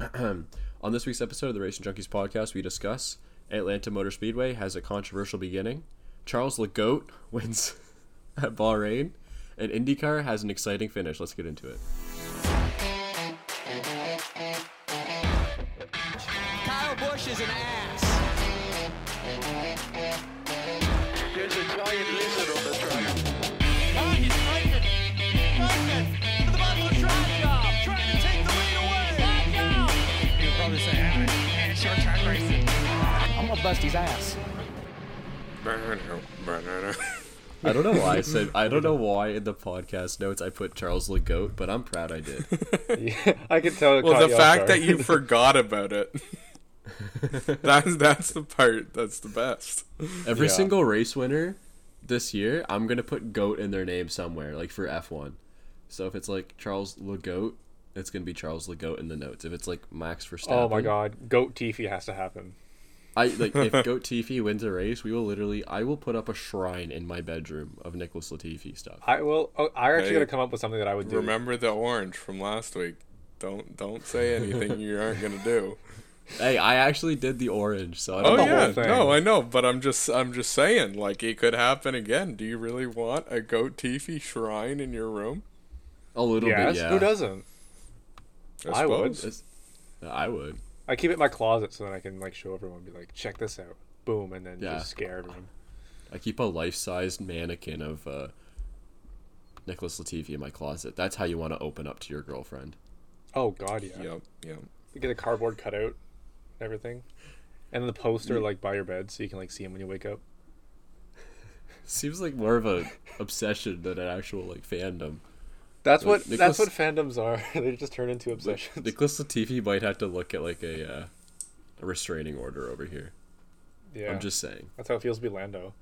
On this week's episode of the Racing Junkies podcast, we discuss Atlanta Motor Speedway has a controversial beginning, Charles Legoat wins at Bahrain, and IndyCar has an exciting finish. Let's get into it. I'm gonna bust his ass. I don't know why I said I don't know why in the podcast notes I put Charles Legoat, but I'm proud I did. Yeah, I could tell. It Well, the you fact that you forgot about it. that's that's the part that's the best. Every Yeah. single race winner this year, I'm gonna put goat in their name somewhere, like for F1. So if it's like Charles Legoat, it's gonna be Charles Legoat in the notes. If it's like Max Verstappen, Oh my God, goat Tiffy has to happen. I like if Goat Latifi wins a race, we will literally I will put up a shrine in my bedroom of Nicholas Latifi stuff. I will. Oh, I actually Hey, gotta come up with something that I would do. Remember the orange from last week. Don't don't say anything you aren't gonna do. Hey, I actually did the orange, so I Oh don't the know. yeah, whole thing. no, I know, but I'm just I'm just saying, like it could happen again. Do you really want a goat Tiffy shrine in your room? a little Yes, bit. Yeah, who doesn't? I would. I would. I keep it in my closet so then I can like show everyone, be like, check this out, boom, and then Yeah. just scare everyone. I keep a life-sized mannequin of uh, Nicholas Latifi in my closet. That's how you want to open up to your girlfriend. Oh God, yeah. Yep, yep. You get a cardboard cutout, and everything, and the poster like by your bed so you can like see him when you wake up. Seems like more of a obsession than an actual like fandom. That's what Nicholas- that's what fandoms are. they just turn into obsessions. Nicholas Latifi might have to look at like a, uh, a restraining order over here. yeah, I'm just saying. that's how it feels to be Lando.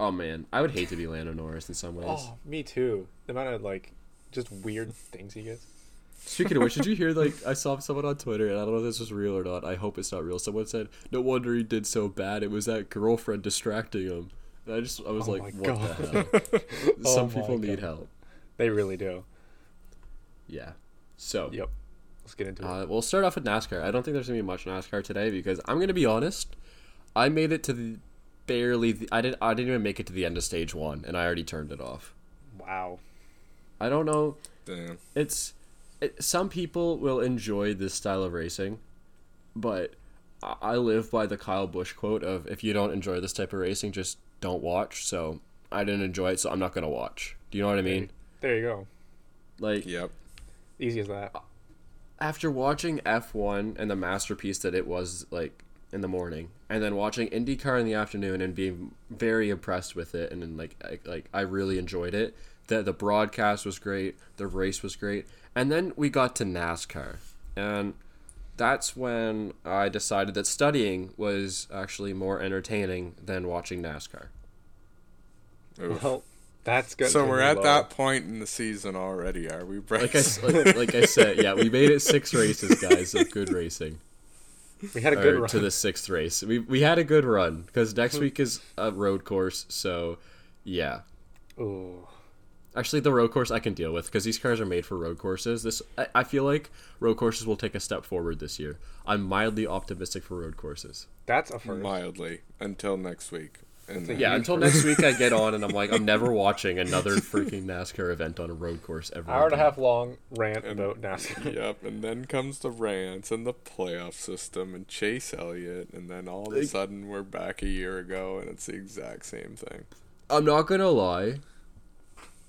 Oh man, I would hate to be Lando Norris in some ways. Oh, me too. The amount of like just weird things he gets. Speaking of which, did you hear like I saw someone on Twitter and I don't know if this was real or not. I hope it's not real. Someone said, "No wonder he did so bad. It was that girlfriend distracting him." And I just I was Oh like, "What God. the hell?" Oh Some my people need help. They really do. Yeah. So Yep. Let's get into it. uh, we'll start off with NASCAR. I don't think there's gonna be much NASCAR today because I'm gonna be honest. I made it to the barely. The, I didn't. I didn't even make it to the end of stage one, and I already turned it off. Wow. I don't know. Damn. it's it, some people will enjoy this style of racing, but I- I live by the Kyle Busch quote of if you don't enjoy this type of racing, just don't watch. So I didn't enjoy it, so I'm not gonna watch. Do you know what I mean? There you go. Like Yep. Easy as that. after watching F1 and the masterpiece that it was like in the morning, and then watching IndyCar in the afternoon and being very impressed with it, and then like I, like I really enjoyed it. The the broadcast was great, the race was great, and then we got to NASCAR, and that's when I decided that studying was actually more entertaining than watching NASCAR. Oof. Well, that's good. So we're at that point in the season already, are we, Bryce? Like I s- like, like I said, yeah, we made it six races, guys, of good racing. We had a good or run. to the sixth race. We we had a good run because next hmm. week is a road course. So, yeah. Ooh. Actually, the road course I can deal with because these cars are made for road courses. This I, I feel like road courses will take a step forward this year. I'm mildly optimistic for road courses. That's a first. mildly until next week. And then- Yeah, until next week I get on and I'm like I'm never watching another freaking NASCAR event on a road course ever. Hour and a half long rant about NASCAR. Yep, and then comes the rants and the playoff system and Chase Elliott, and then all of a sudden we're back a year ago and it's the exact same thing. I'm not gonna lie.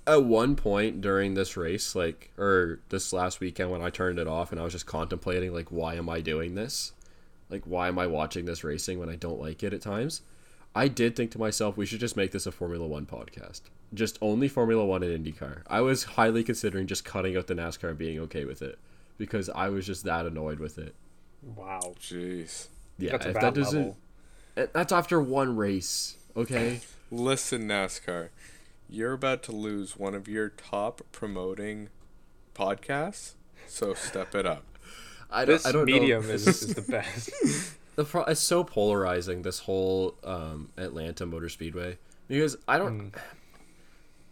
At one point during this race, like or this last weekend when I turned it off and I was just contemplating like why am I doing this? Like why am I watching this racing when I don't like it at times? I did think to myself we should just make this a Formula 1 podcast. Just only Formula 1 and IndyCar. I was highly considering just cutting out the NASCAR and being okay with it because I was just that annoyed with it. Wow. Jeez. Yeah, That's a if bad that doesn't level. that's after one race, okay? Listen, NASCAR, you're about to lose one of your top promoting podcasts, so step it up. I don't, This I don't medium know. is, is the best. the pro- it's so polarizing this whole um, Atlanta Motor Speedway because I don't.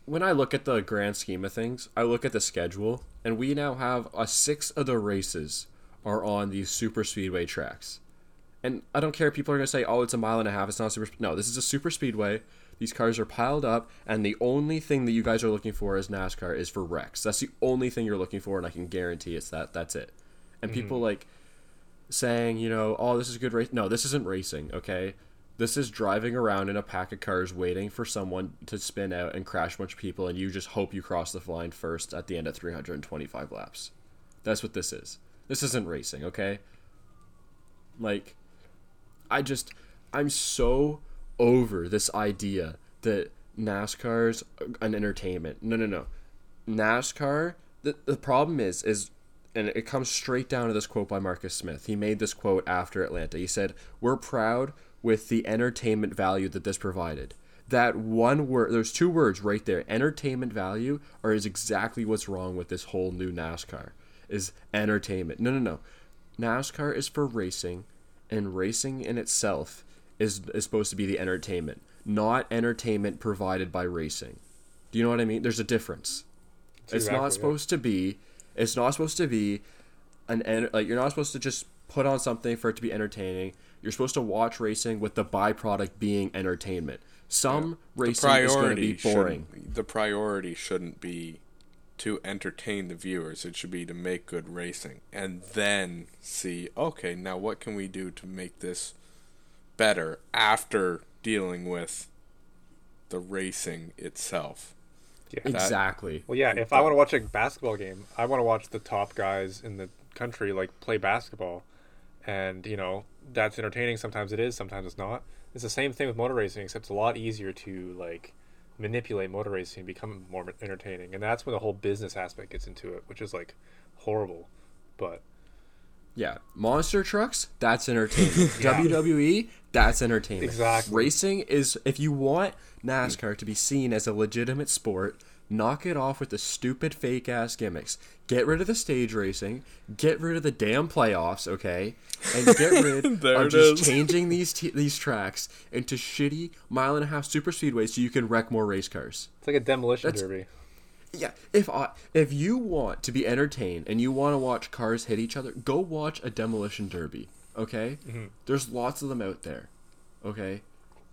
When I look at the grand scheme of things, I look at the schedule, and we now have a six of the races are on these super speedway tracks. And I don't care if people are going to say, oh, it's a mile and a half. It's not super. No, this is a super speedway. These cars are piled up, and the only thing that you guys are looking for as NASCAR is for wrecks. That's the only thing you're looking for, and I can guarantee it's that. That's it. And people like saying, you know, oh, this is good race. No, this isn't racing, okay? This is driving around in a pack of cars waiting for someone to spin out and crash a bunch of people, and you just hope you cross the line first at the end of 325 laps. That's what this is. This isn't racing, okay? Like, I just, I'm so over this idea that NASCAR's an entertainment. No, no, no. NASCAR, the, the problem is, is, and it comes straight down to this quote by Marcus Smith. He made this quote after Atlanta. He said, We're proud with the entertainment value that this provided. That one word, there's two words right there. Entertainment value, or is exactly what's wrong with this whole new NASCAR. Is entertainment. No, no, no. NASCAR is for racing, and racing in itself is, is supposed to be the entertainment, not entertainment provided by racing. Do you know what I mean? There's a difference. it's exactly, not supposed to be. It's not supposed to be an like you're not supposed to just put on something for it to be entertaining. You're supposed to watch racing with the byproduct being entertainment. Some The racing is going to be boring. The priority shouldn't be to entertain the viewers. It should be to make good racing, and then see. Okay, now what can we do to make this better after dealing with the racing itself? Yeah. Exactly. Well, yeah. If I want to watch a basketball game, I want to watch the top guys in the country like play basketball, and you know that's entertaining. Sometimes it is, sometimes it's not. It's the same thing with motor racing, except it's a lot easier to like manipulate motor racing and become more entertaining, and that's when the whole business aspect gets into it, which is like horrible. But Yeah, monster trucks, that's entertainment. WWE, that's entertainment. Exactly. Racing is if you want NASCAR to be seen as a legitimate sport, knock it off with the stupid fake ass gimmicks. Get rid of the stage racing, get rid of the damn playoffs, okay? And get rid of just is. changing these t- these tracks into shitty mile and a half super speedways so you can wreck more race cars. it's like a demolition That's- derby. Yeah, if I if you want to be entertained and you want to watch cars hit each other, go watch a demolition derby. Okay, mm-hmm. there's lots of them out there. Okay,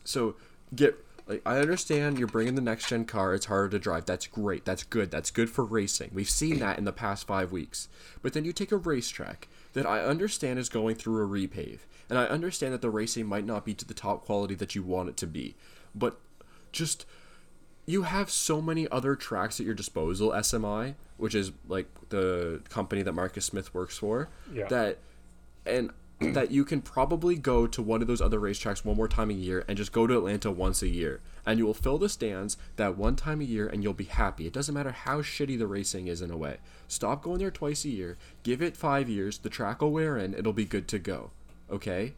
so get like I understand you're bringing the next gen car. It's harder to drive. That's great. That's good. That's good for racing. We've seen that in the past five weeks. But then you take a racetrack that I understand is going through a repave, and I understand that the racing might not be to the top quality that you want it to be, but just you have so many other tracks at your disposal smi which is like the company that marcus smith works for Yeah. that and that you can probably go to one of those other racetracks one more time a year and just go to atlanta once a year. And you will fill the stands that one time a year and you'll be happy. It doesn't matter how shitty the racing is in a way. Stop going there twice a year give it five years the track will wear in it'll be good to go okay?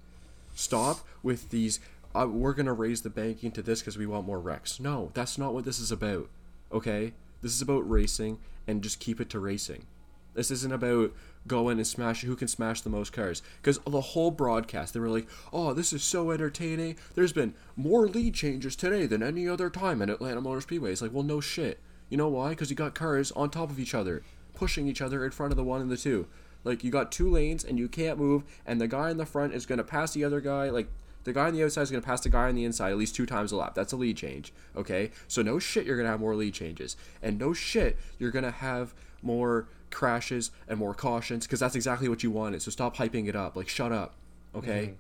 Stop with these we're gonna raise the banking to this because we want more wrecks no that's not what this is about okay? This is about racing and just keep it to racing. This isn't about going and smash who can smash the most cars. Because the whole broadcast they were like oh this is so entertaining. There's been more lead changes today than any other time in atlanta motor speedway. It's like well no shit. You know why? Because you got cars on top of each other pushing each other in front of the one and the two. Like you got two lanes and you can't move, and the guy in the front is gonna pass the other guy. Like the guy on the outside is gonna pass the guy on the inside at least two times a lap. That's a lead change. Okay, so no shit you're gonna have more lead changes, and no shit you're gonna have more crashes and more cautions because that's exactly what you wanted. So stop hyping it up. Like shut up. Okay. Mm-hmm.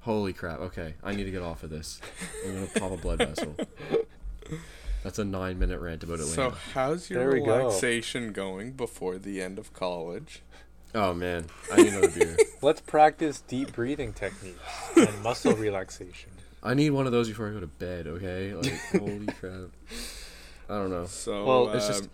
Holy crap. Okay, I need to get off of this. I'm gonna pop a blood vessel. That's a nine minute rant about Atlanta. So, how's your There we go. relaxation going before the end of college? Oh man, I need another beer. Let's practice deep breathing techniques and muscle relaxation. I need one of those before I go to bed, okay? Like, holy crap. I don't know. So, Well, It's just um,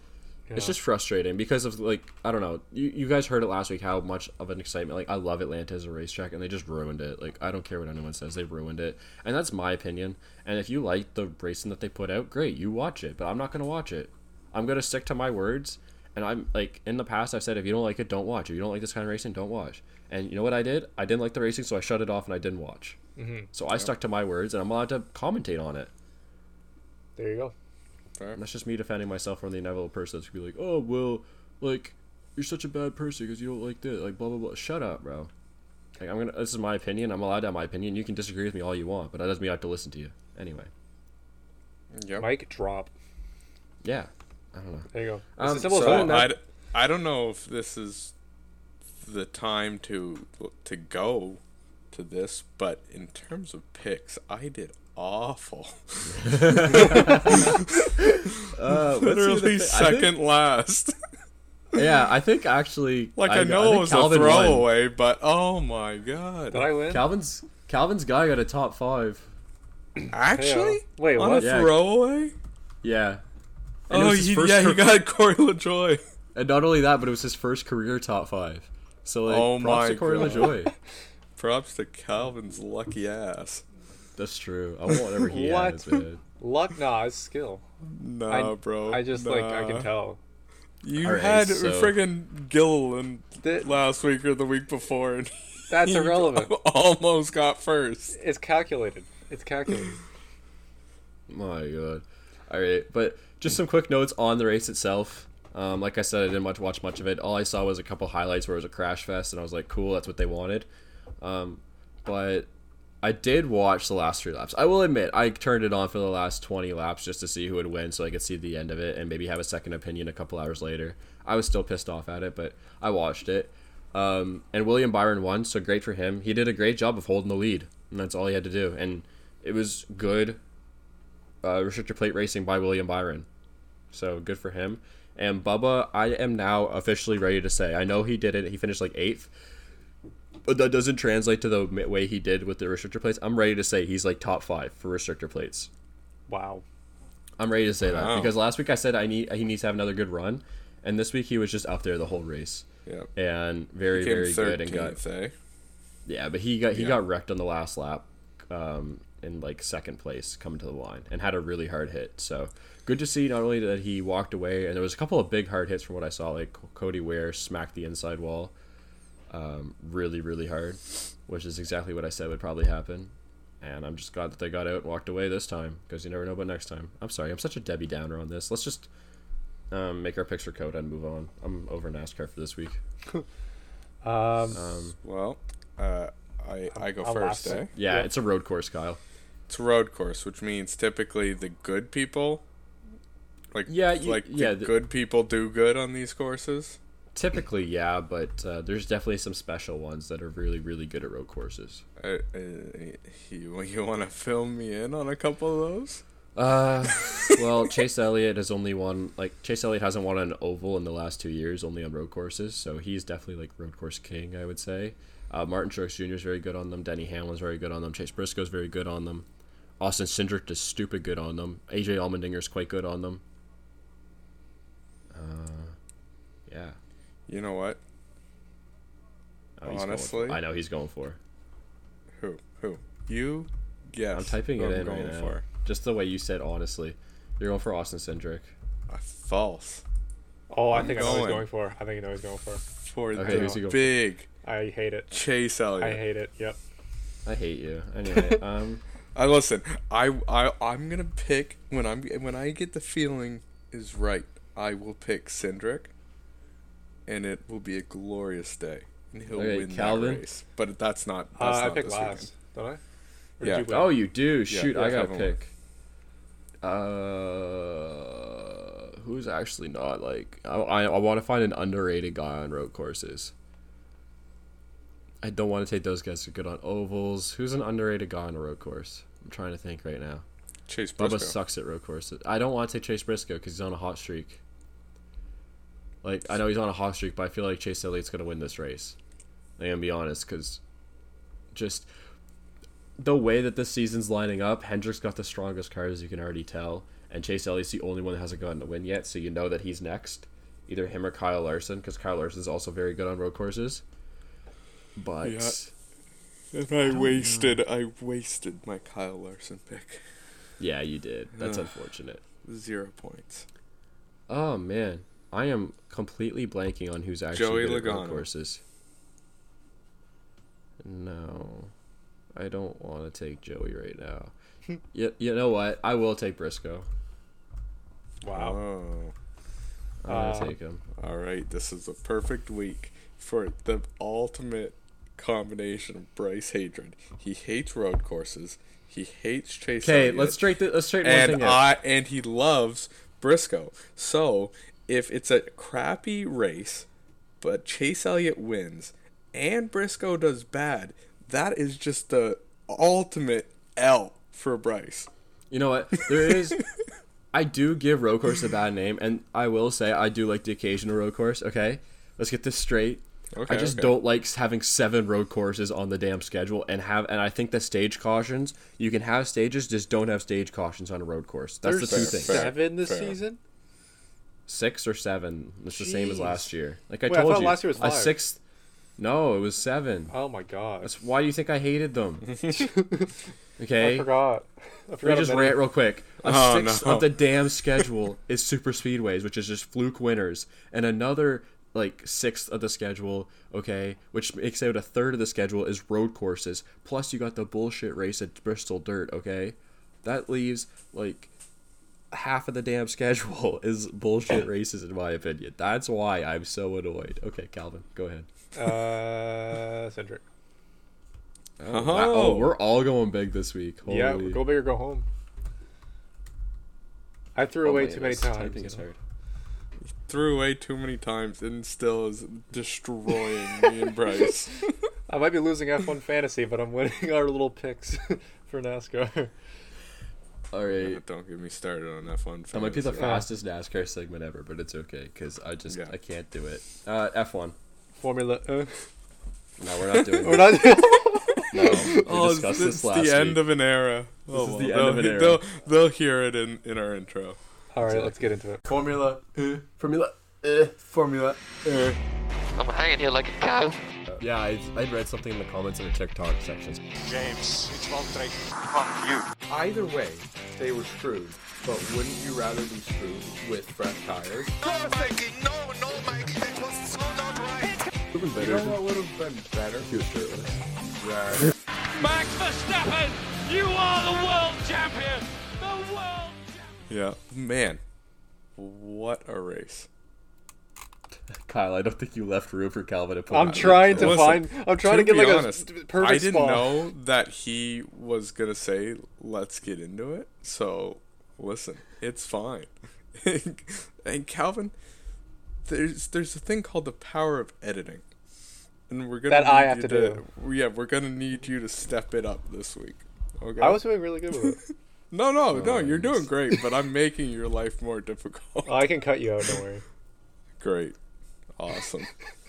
it's just frustrating because of like I don't know. You you guys heard it last week how much of an excitement like I love Atlanta as a racetrack and they just ruined it. Like I don't care what anyone says, they ruined it. And that's my opinion. And if you like the racing that they put out, great, you watch it, but I'm not going to watch it. I'm going to stick to my words. And I'm like in the past I've said if you don't like it, don't watch. If you don't like this kind of racing, don't watch. And you know what I did? I didn't like the racing, so I shut it off and I didn't watch. Mm-hmm. So I stuck to my words, and I'm allowed to commentate on it. There you go. And that's just me defending myself from the inevitable person that's gonna be like, oh well, like you're such a bad person because you don't like this, like blah blah blah. Shut up, bro. Like I'm gonna. This is my opinion. I'm allowed to have my opinion. You can disagree with me all you want, but that doesn't mean I have to listen to you. Anyway, Yep. Mike, drop. yeah. I don't know. There you go. Um, as simple as So that. I, d- I don't know if this is the time to to go to this, but in terms of picks, I did awful. Uh, Literally second last. yeah, I think actually, like I, know think it was Calvin a won. throwaway, but oh my god! Did I win? Calvin's Calvin's guy got a top five. Actually, Wait, on what? a Yeah. throwaway? Yeah. And Oh, was he, first yeah, he got Corey LaJoie. And not only that, but it was his first career top five. So like, Oh props to my Corey God. LaJoie. Props to Calvin's lucky ass. That's true. I want whatever he What? has, man. Luck? Nah, it's skill. Nah, I, bro. I just like I can tell. You Alright, had so- friggin' Gilliland That- last week or the week before, and That's irrelevant. Almost got first. It's calculated. It's calculated. My god. All right, but just some quick notes on the race itself. Um, like I said, I didn't much watch much of it. All I saw was a couple highlights where it was a crash fest, and I was like, "Cool, that's what they wanted." Um, but I did watch the last three laps. I will admit, I turned it on for the last twenty laps just to see who would win, so I could see the end of it and maybe have a second opinion a couple hours later. I was still pissed off at it, but I watched it. Um, and William Byron won, so great for him. He did a great job of holding the lead, and that's all he had to do. And it was good uh, restrictor plate racing by William Byron. So good for him. And Bubba, I am now officially ready to say I know he did it. He finished like eighth, but that doesn't translate to the way he did with the restrictor plates. I'm ready to say he's like top five for restrictor plates. Wow. I'm ready to say that because last week I said I need he needs to have another good run, and this week he was just up there the whole race Yep. and very Came very good and got 13th, eh? yeah, but he got he Yeah. got wrecked on the last lap, um, in like second place coming to the line and had a really hard hit. So good to see not only that he walked away and there was a couple of big hard hits from what I saw. Like Cody Ware smacked the inside wall, um, really really hard, which is exactly what I said would probably happen. And I'm just glad that they got out and walked away this time because you never know about next time. I'm sorry, I'm such a Debbie Downer on this. Let's just um, make our picture code and move on. I'm over NASCAR for this week. Um, Um, Well, uh, I I go I'll first, eh? yeah, Yeah. it's a road course, Kyle. It's road course, which means typically the good people, like Yeah, you- like yeah, the good people do good on these courses. Typically, yeah, but uh, there's definitely some special ones that are really, really good at road courses. Uh, uh, you you want to fill me in on a couple of those? Uh, well, Chase Elliott has only won like Chase Elliott hasn't won an oval in the last two years, only on road courses. So he's definitely like road course king, I would say. Uh, Martin Truex Jr. is very good on them. Denny Hamlin's very good on them. Chase Briscoe's very good on them. Austin Cindric is stupid good on them. AJ Allmendinger's quite good on them. Uh, yeah. You know what? Oh, he's going Honestly? for- I know he's going for. Who who you? Guess. I'm typing it I'm in right now. For. Just the way you said, honestly, you're going for Austin Cindric. Uh, false. oh, I I'm think I know what he's going. going for. I think I know what he's going for. For Okay, who's he the going for? big I hate it. Chase Elliott. I hate it. Yep. I hate you. Anyway, um, I listen. I I I'm gonna pick when I'm when I get the feeling is right. I will pick Cindric, and it will be a glorious day, and he'll Okay, win Calvin? that race. But that's not. Uh, That's I not picked this last, weekend. don't I? Or did Yeah. you oh, you do. Shoot, yeah, I got to Kevin won. pick. Uh, who's actually not like I I, I want to find an underrated guy on road courses. I don't want to take those guys who are good on ovals. Who's an underrated guy on a road course? I'm trying to think right now. Chase Briscoe. Bubba sucks at road courses. I don't want to take Chase Briscoe because he's on a hot streak. Like I know he's on a hot streak, but I feel like Chase Elliott's gonna win this race. I'm gonna be honest, because just the way that this season's lining up, Hendrick's got the strongest card as you can already tell, and Chase Elliott's the only one that hasn't gotten a win yet, so you know that he's next. Either him or Kyle Larson, because Kyle Larson's also very good on road courses. But Yeah. And I wasted. I wasted my Kyle Larson pick. yeah, you did. That's Ugh. unfortunate. Zero points. Oh man, I am completely blanking on who's actually Joey good at road Logano. courses. No, I don't want to take Joey right now. you, you know what? I will take Briscoe. Wow. Oh. I'm gonna Uh, take him. All right, this is a perfect week for the ultimate combination of Bryce hatred. He hates road courses. He hates Chase. Okay, let's straight th- let's straighten one and thing out. I and he loves Briscoe. So if it's a crappy race, but Chase Elliott wins and Briscoe does bad, that is just the ultimate L for Bryce. You know what? There is. I do give road course a bad name, and I will say I do like the occasional road course. Okay, let's get this straight. Okay, I just okay. don't like having seven road courses on the damn schedule, and have and I think the stage cautions. You can have stages, just don't have stage cautions on a road course. That's There's the two things. seven this fair. season. Six or seven. It's the same as last year. Like I Wait, told thought you, last year was a five. sixth. No, it was seven. Oh my god! That's why do you think I hated them? Okay, I forgot. I forgot Let me just rant real quick. A Oh, sixth no. of the damn schedule is super speedways, which is just fluke winners, and another like sixth of the schedule, okay, which makes out a third of the schedule is road courses. Plus, you got the bullshit race at Bristol Dirt, okay. That leaves like half of the damn schedule is bullshit races, in my opinion. That's why I'm so annoyed. Okay, Calvin, go ahead. Uh, Cindric. Oh, wow. oh we're all going big this week. Holy. Yeah, go big or go home. I threw Oh away my too many goodness, times. typing you is know? hard. Threw away too many times and still is destroying me and Bryce. I might be losing F1 fantasy, but I'm winning our little picks for NASCAR. All right. Don't get me started on F1. That might be the fastest NASCAR segment ever, but it's okay because I just Yeah. I can't do it. Uh, F1. Formula. Uh, No, we're not doing. we're that. not. No, we Oh, discussed this this last the end week. of an era. Oh, is well, the end they'll, of an era. They'll, they'll hear it in, in our intro. All right, let's get into it. Formula. Uh, Formula. Uh, Formula. Uh. I'm hanging here like a cow. Yeah, I I read something in the comments in the TikTok section. James, it's Valtteri. Fuck you. Either way, they were screwed. But wouldn't you rather be screwed with fresh tires? It was so not right. You better. know what would have been better? He was shirtless. Right. Max Verstappen, you are the world champion. The world Yeah. Man, what a race. Kyle, I don't think you left room for Calvin to put. I'm trying to Listen, find. I'm trying to, get be like honest, a perfect I didn't spot. know that he was gonna say, "Let's get into it." So, listen, it's fine. and Calvin, there's there's a thing called the power of editing, and we're gonna That I have you to do. Yeah, we're gonna need you to step it up this week. Okay. I was doing really good with it. no, no, no. You're doing great, but I'm making your life more difficult. I can cut you out. Don't worry. great, awesome.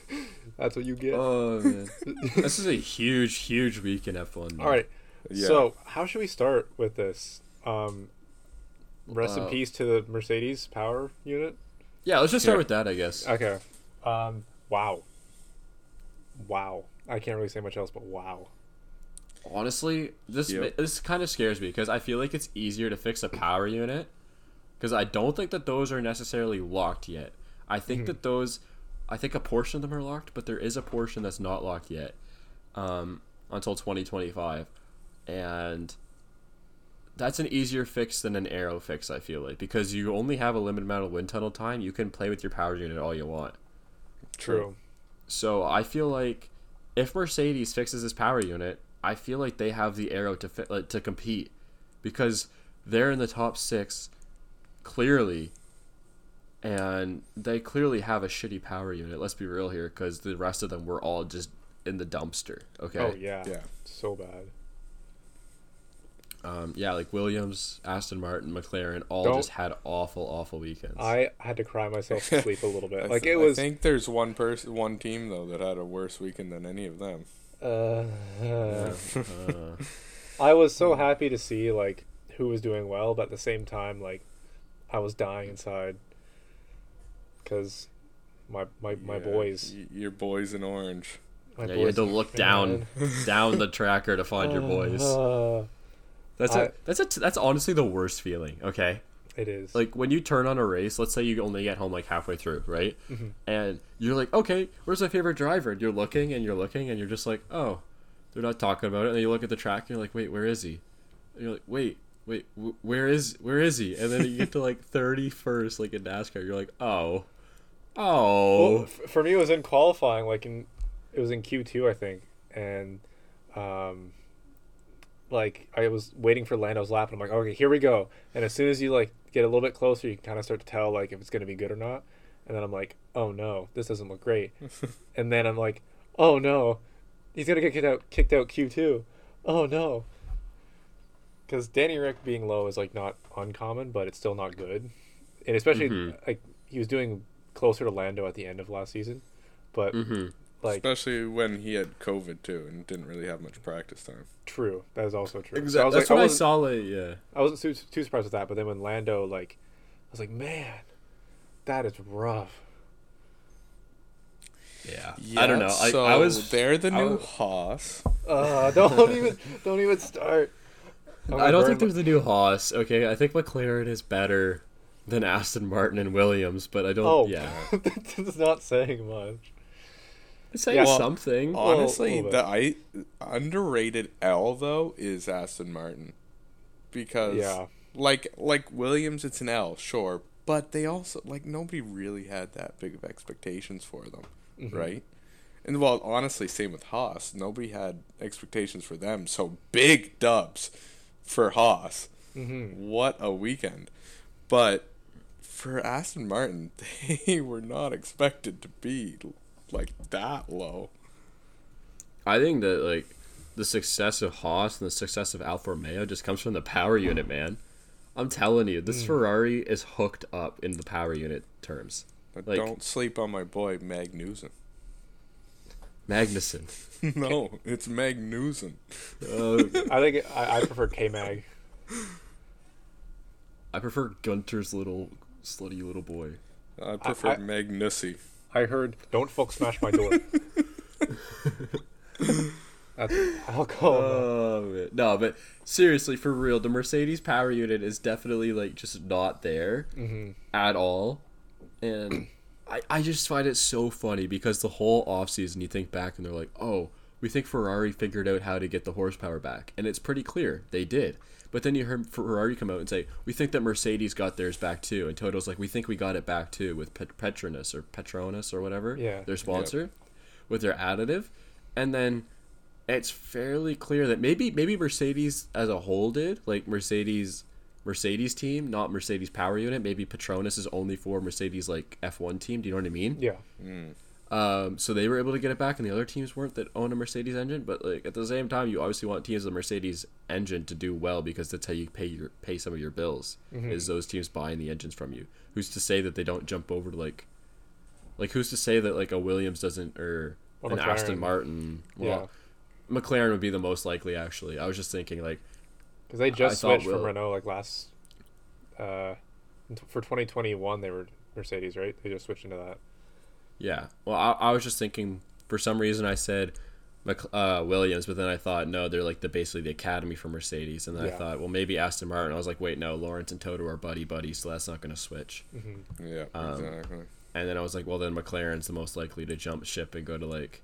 That's what you get. Oh man, this is a huge, huge week in F1. man. All right. Yeah. So how should we start with this? Um, rest in Uh, peace to the Mercedes power unit. Yeah, let's just start Yeah. with that, I guess. Okay. Um. Wow. Wow. I can't really say much else, but wow. Honestly, this Yep. this kind of scares me because I feel like it's easier to fix a power unit because I don't think that those are necessarily locked yet. I think that those, I think a portion of them are locked, but there is a portion that's not locked yet, um, until 2025, and that's an easier fix than an aero fix. I feel like because you only have a limited amount of wind tunnel time, you can play with your power unit all you want. True. So I feel like if Mercedes fixes this power unit, I feel like they have the aero to fit, like, to compete because they're in the top six clearly, and they clearly have a shitty power unit. Let's be real here, because the rest of them were all just in the dumpster. Okay. Oh yeah. Yeah. So bad. Um, yeah, like Williams, Aston Martin, McLaren, all Don't- just had awful, awful weekends. I had to cry myself to sleep a little bit. Like th- it was. I think there's one person, one team though that had a worse weekend than any of them. Uh, Uh, I was so happy to see like who was doing well, but at the same time, like I was dying inside because my my my Yeah, boys, your boys in orange. my yeah, you had to look down, down the tracker to find your boys. Uh, That's I- a, that's a, that's honestly the worst feeling. Okay. It is. Like when you turn on a race let's say you only get home like halfway through right? Mm-hmm. and you're like okay where's my favorite driver? And you're looking and you're looking and you're just like oh they're not talking about it. And then you look at the track and you're like wait where is he? And you're like wait wait wh- where is where is he? And then you get to like 31st like in nascar you're like oh Oh, Well, f- for me, it was in qualifying, like in it was in Q two, I think, and um, like I was waiting for Lando's lap, and I'm like, okay, here we go. And as soon as you like get a little bit closer, you can kind of start to tell like if it's gonna be good or not. And then I'm like, oh no, this doesn't look great. and then I'm like, oh no, he's gonna get kicked out, kicked out Q two. Oh no. Because Danny Ric being low is like not uncommon, but it's still not good, and especially Mhm. like he was doing closer to Lando at the end of last season, but hmm like Especially when he had COVID too and didn't really have much practice time. true, that is also true. So I exactly. was That's like, what I, wasn't- saw. Like, yeah. I wasn't too, too surprised with that, but then when Lando like, I was like, man, that is rough. Yeah. yeah. I don't know. I, so I was. they're the new was- Haas. Uh, don't even don't even start. I'm gonna I don't think my- there's the new Haas. Okay, I think McLaren is better than Aston Martin and Williams, but I don't. Oh, Yeah, this is not saying much. It's saying Yeah. Well, something. Honestly, little the I underrated L though is Aston Martin, because Yeah. like like Williams, it's an L, sure, but they also like nobody really had that big of expectations for them, Mm-hmm. right? And well, honestly, same with Haas. Nobody had expectations for them, so big dubs for Haas. Mm-hmm. What a weekend! But for Aston Martin, they were not expected to be like that low. I think that like the success of Haas and the success of Alfa Romeo just comes from the power unit, man. I'm telling you, this Ferrari is hooked up in the power unit terms. But Like- don't sleep on my boy Magnussen. Magnussen. no, it's Magnussen. Uh, I think I, I prefer K Mag. I prefer Guenther's little slutty little boy. I prefer I- Magnussy. I heard don't fuck smash my door. That's I'll call him. Oh, man. no, but seriously, for real, the Mercedes power unit is definitely like just not there mm-hmm. at all, and I I just find it so funny because the whole off season you think back and they're like, oh, we think Ferrari figured out how to get the horsepower back, and it's pretty clear they did. But then you heard Ferrari come out and say, we think that Mercedes got theirs back too, and Toto's like, we think we got it back too with Pet- Petronas or Petronas or whatever, Yeah. their sponsor, with their additive, and then it's fairly clear that maybe maybe Mercedes as a whole did like Mercedes Mercedes team, not Mercedes power unit. Maybe Petronas is only for Mercedes like F1 team. Do you know what I mean? Yeah. Mm. Um, so they were able to get it back, and the other teams weren't that own a Mercedes engine. But like at the same time, you obviously want teams with a Mercedes engine to do well because that's how you pay your pay some of your bills. Is those teams buying the engines from you? Who's to say that they don't jump over to like, like who's to say that like a Williams doesn't or Or an Aston Martin? Well, McLaren would be the most likely. Actually, I was just thinking like Because they just I switched from Will- Renault like last uh for 2021 they were Mercedes, right? They just switched into that. Yeah. Well, I, I was just thinking for some reason I said Mc, uh, Williams, but then I thought no, they're like the basically the academy for Mercedes, and then I thought well maybe Aston Martin. I was like wait no, Lawrence and Toto are buddy buddies, so that's not going to switch. Yeah, Um, exactly. And then I was like well then McLaren's the most likely to jump ship and go to like.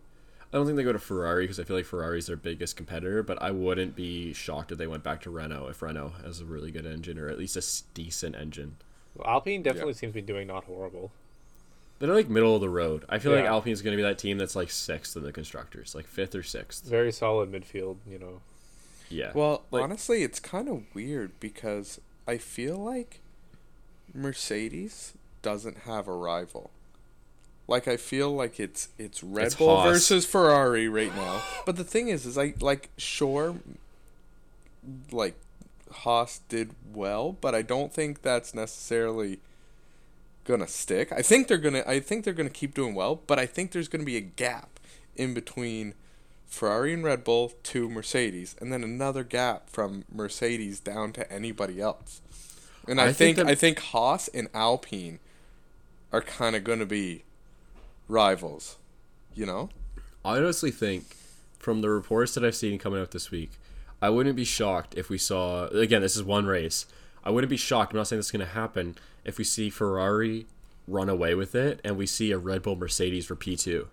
I don't think they go to Ferrari because I feel like Ferrari's their biggest competitor, but I wouldn't be shocked if they went back to Renault if Renault has a really good engine or at least a decent engine. Well, Alpine definitely seems to be doing not horrible. They're like middle of the road. I feel like Yeah. Alpine's going to be that team that's like sixth in the constructors, like fifth or sixth. Very solid midfield, you know. Yeah. Well, Like- honestly, it's kind of weird because I feel like Mercedes doesn't have a rival. Like I feel like it's it's Red It's Bull Haas. versus Ferrari right now. But the thing is, is I like sure, like Haas did well, but I don't think that's necessarily gonna stick. I think they're gonna I think they're gonna keep doing well, but I think there's gonna be a gap in between Ferrari and Red Bull to Mercedes, and then another gap from Mercedes down to anybody else. And I, I think, think I think Haas and Alpine are kind of going to be rivals, you know? I honestly think, from the reports that I've seen coming out this week, I wouldn't be shocked if we saw again. This is one race. I wouldn't be shocked. I'm not saying this is going to happen. If we see Ferrari run away with it and we see a Red Bull Mercedes for P two,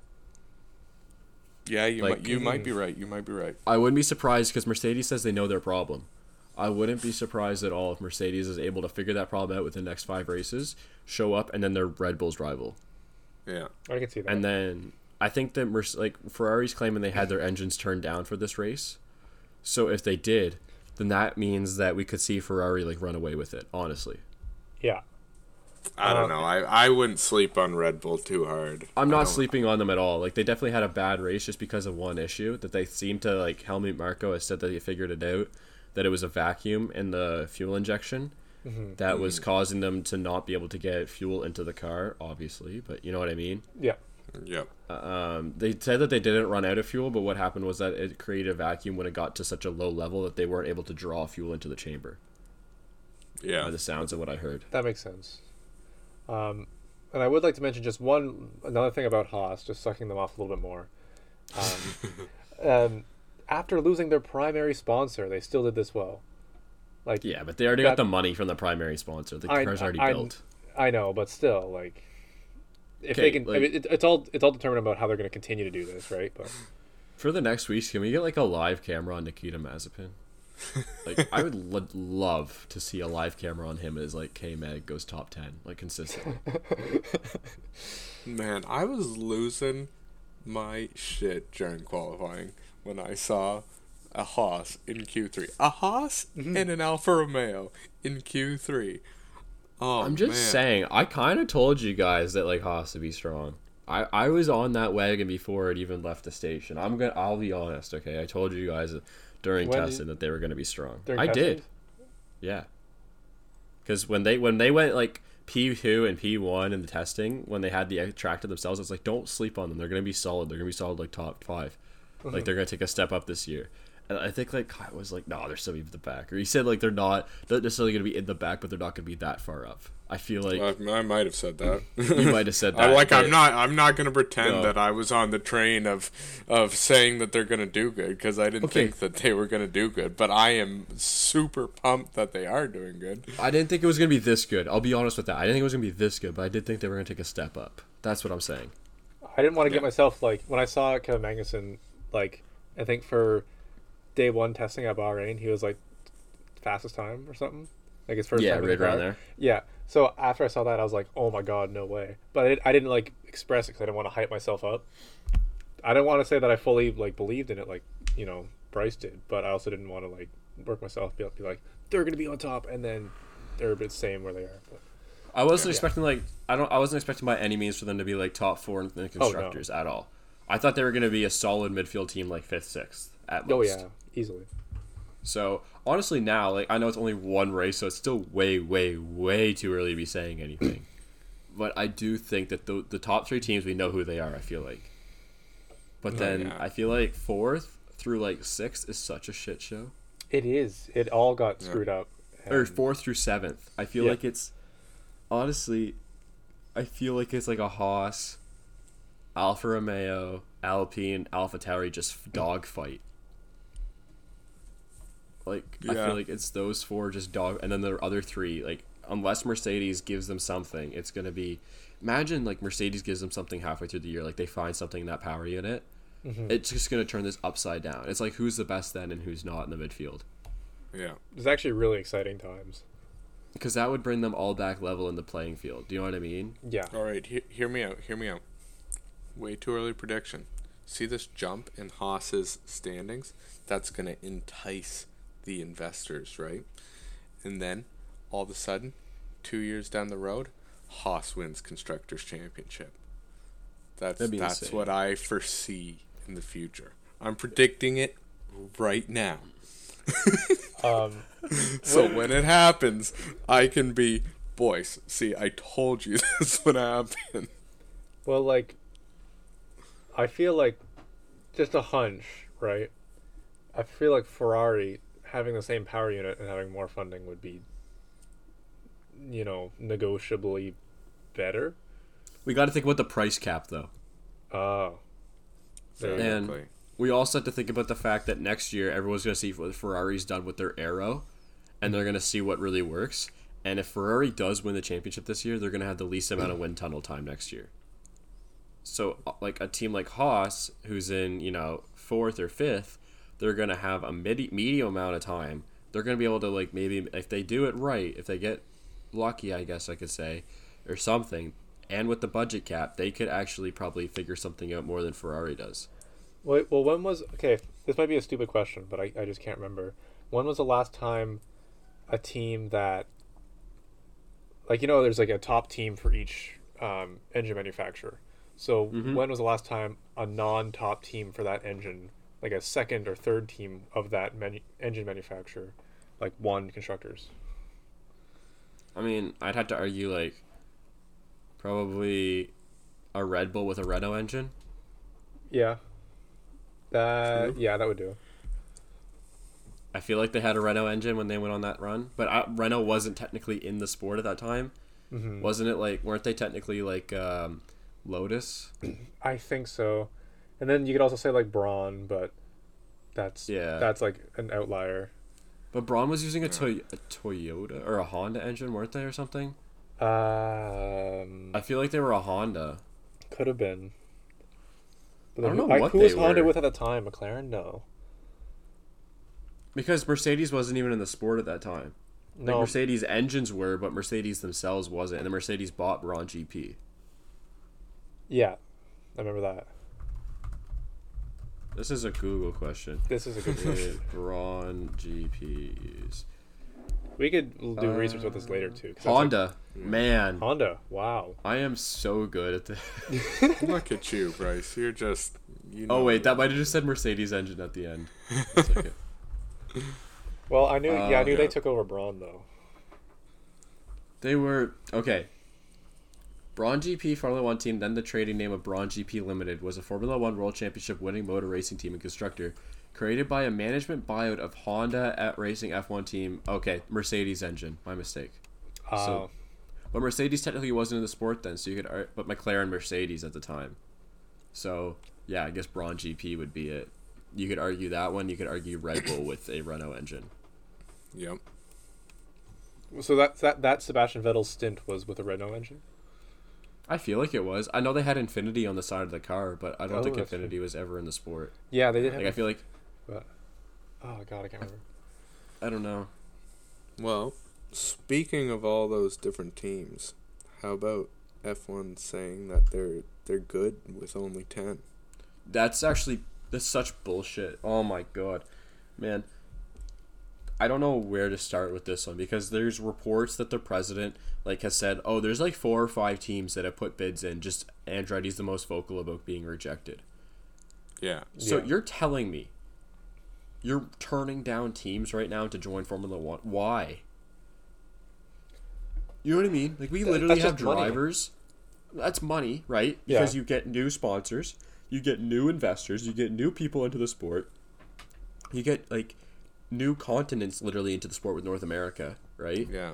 Yeah, you Like- might you might be mm. right. You might be right. I wouldn't be surprised because Mercedes says they know their problem. I wouldn't be surprised at all if Mercedes is able to figure that problem out within the next five races, show up, and then they're Red Bull's rival. Yeah. I can see that. And then I think that Merce- like Ferrari's claiming they had their engines turned down for this race. So if they did, then that means that we could see Ferrari like run away with it. Honestly, yeah. I Uh, don't know. I, I wouldn't sleep on Red Bull too hard. I'm not sleeping on them at all. Like they definitely had a bad race just because of one issue that they seem to like. Helmut Marko has said that he figured it out that it was a vacuum in the fuel injection that was causing them to not be able to get fuel into the car. Obviously, but you know what I mean. Yeah. Yep. Um, they said that they didn't run out of fuel, but what happened was that it created a vacuum when it got to such a low level that they weren't able to draw fuel into the chamber. Yeah. By the sounds of what I heard. That makes sense. Um, and I would like to mention just one another thing about Haas, just sucking them off a little bit more. Um, um, after losing their primary sponsor, they still did this well. Like Yeah, but they already That- got the money from the primary sponsor. The I- car's already I- built. I know, but still, like if Okay, they can, I mean, it, it's all it's all determined about how they're going to continue to do this, right? But For the next weeks, can we get like a live camera on Nikita Mazepin? Like, I would lo- love to see a live camera on him as like K Mag goes top ten, like consistently. Man, I was losing my shit during qualifying when I saw a Haas in Q3. A Haas Mm-hmm. and an Alfa Romeo in Q3. Oh, I'm just man. saying, I kind of told you guys that like Haas would be strong. I, I was on that wagon before it even left the station. I'm gonna I'll be honest, okay. I told you guys during When did- that they were gonna be strong. I did, yeah. Because when they when they went like P two and P one in the testing, when they had the track to themselves, it's like don't sleep on them. They're gonna be solid. They're gonna be solid like top 5 Mm-hmm. Like they're gonna take a step up this year. And I think like Kyle was like, no, they're still in the back, or he said like they're not not necessarily gonna be in the back, but they're not gonna be that far up. I feel like I, I might have said that. you might have said I that. like. but- I'm not. I'm not gonna pretend No. that I was on the train of, of saying that they're gonna do good because I didn't Okay. think that they were gonna do good. But I am super pumped that they are doing good. I didn't think it was gonna be this good. I'll be honest with that. I didn't think it was gonna be this good, but I did think they were gonna take a step up. That's what I'm saying. I didn't want to get myself like when I saw Kevin Magnussen, like I think for day one testing at Bahrain, he was like fastest time or something, like his first Yeah, time right around there. Yeah. So after I saw that, I was like, oh my god, no way. But I, I didn't like express it because I didn't want to hype myself up. I didn't want to say that I fully like believed in it, like you know Bryce did, but I also didn't want to like work myself be, be like they're gonna be on top and then they're a bit same where they are. But, I wasn't expecting like I don't I wasn't expecting by any means for them to be like top four in the oh, constructors at all. I thought they were gonna be a solid midfield team like fifth, sixth at oh, most. oh yeah, easily. So honestly, now like I know it's only one race, so it's still way, way, way too early to be saying anything. but I do think that the the top three teams we know who they are. I feel like, but oh, then yeah. I feel like fourth through like sixth is such a shit show. It is. It all got screwed up. Or fourth through seventh. I feel Yeah. like it's honestly, I feel like it's like a Haas, Alfa Romeo, Alpine, Alpha Tauri just dogfight. Like I feel like it's those four just dog, and then the other three like unless Mercedes gives them something, it's gonna be. Imagine like Mercedes gives them something halfway through the year, like they find something in that power unit. Mm-hmm. It's just gonna turn this upside down. It's like who's the best then and who's not in the midfield. Yeah. It's actually really exciting times. Because that would bring them all back level in the playing field. Do you know what I mean? Yeah. All right. He- hear me out. Hear me out. Way too early prediction. See this jump in Haas's standings? That's gonna entice the investors, right? And then, all of a sudden, two years down the road, Haas wins constructors championship. That's that's insane. what I foresee in the future. I'm predicting it right now. Um, So when it happens, I can be, boys. See, I told you this would happen. well, like, I feel like just a hunch, right? I feel like Ferrari having the same power unit and having more funding would be, you know, negotiably better. We got to think about the price cap, though. Oh. There you. And Exactly. we also have to think about the fact that next year everyone's going to see what Ferrari's done with their Aero, and they're going to see what really works. And if Ferrari does win the championship this year, they're going to have the least amount of wind tunnel time next year. So, uh, like a team like Haas, who's in you know fourth or fifth, they're going to have a mid- medium amount of time. They're going to be able to like maybe if they do it right, if they get lucky, I guess I could say, or something, and with the budget cap, they could actually probably figure something out more than Ferrari does. Wait, well, when was okay? This might be a stupid question, but I, I just can't remember. When was the last time a team that, like you know, there's like a top team for each um, engine manufacturer. So when was the last time a non-top team for that engine, like a second or third team of that manu- engine manufacturer, like one constructors? I mean, I'd have to argue like probably a Red Bull with a Renault engine. Yeah. That yeah, that would do. I feel like they had a Renault engine when they went on that run, but I, Renault wasn't technically in the sport at that time. Mm-hmm. Wasn't it like weren't they technically like um, Lotus? I think so. And then you could also say like Brawn, but that's Yeah. that's like an outlier. But Brawn was using a, Toy- a Toyota or a Honda engine, weren't they, or something? Um, I feel like they were a Honda. could have been. But I don't then know who- what who they was Honda were. with at the time. McLaren, no, Because Mercedes wasn't even in the sport at that time. Like no. Mercedes engines were, but Mercedes themselves wasn't. And the Mercedes bought Brawn GP. Yeah, I remember that. This is a Google question. This is a good question. Did Brawn GPs? We could l- do research with this later too. 'cause that's, like- Honda, man, Honda. Wow. I am so good at this. Look at you, Bryce. You're just. You oh wait, that might have just said Mercedes engine at the end. One second. Well, I knew. yeah, I Uh, knew they yeah. took over Brawn though. They were okay. Brawn GP Formula One team, then the trading name of Brawn GP Limited, was a Formula One World Championship winning motor racing team and constructor, created by a management buyout of Honda at Racing F1 team. Okay, Mercedes engine. My mistake. Uh, So- But Mercedes technically wasn't in the sport then, so you could. But McLaren Mercedes at the time. So yeah, I guess Brawn GP would be it. You could argue that one. You could argue Red Bull with a Renault engine. Yep. so that that that Sebastian Vettel's stint was with a Renault engine. I feel like it was. I know they had Infiniti on the side of the car, but I don't Oh, think that's Infiniti was ever in the sport. Yeah, they did. Have I feel like but, oh god, I can't remember. I don't know. Well, speaking of all those different teams, how about F1 saying that they're they're good with only ten? That's actually that's such bullshit. Oh my god, man. I don't know where to start with this one because there's reports that the president like has said, oh, there's like four or five teams that have put bids in. Just Andretti's the most vocal about being rejected. Yeah. So Yeah. you're telling me you're turning down teams right now to join Formula One? Why? You know what I mean? Like we Th- literally that's have just money. drivers. That's money, right? Yeah. Because you get new sponsors, you get new investors, you get new people into the sport. You get like new continents literally into the sport with North America, right? Yeah.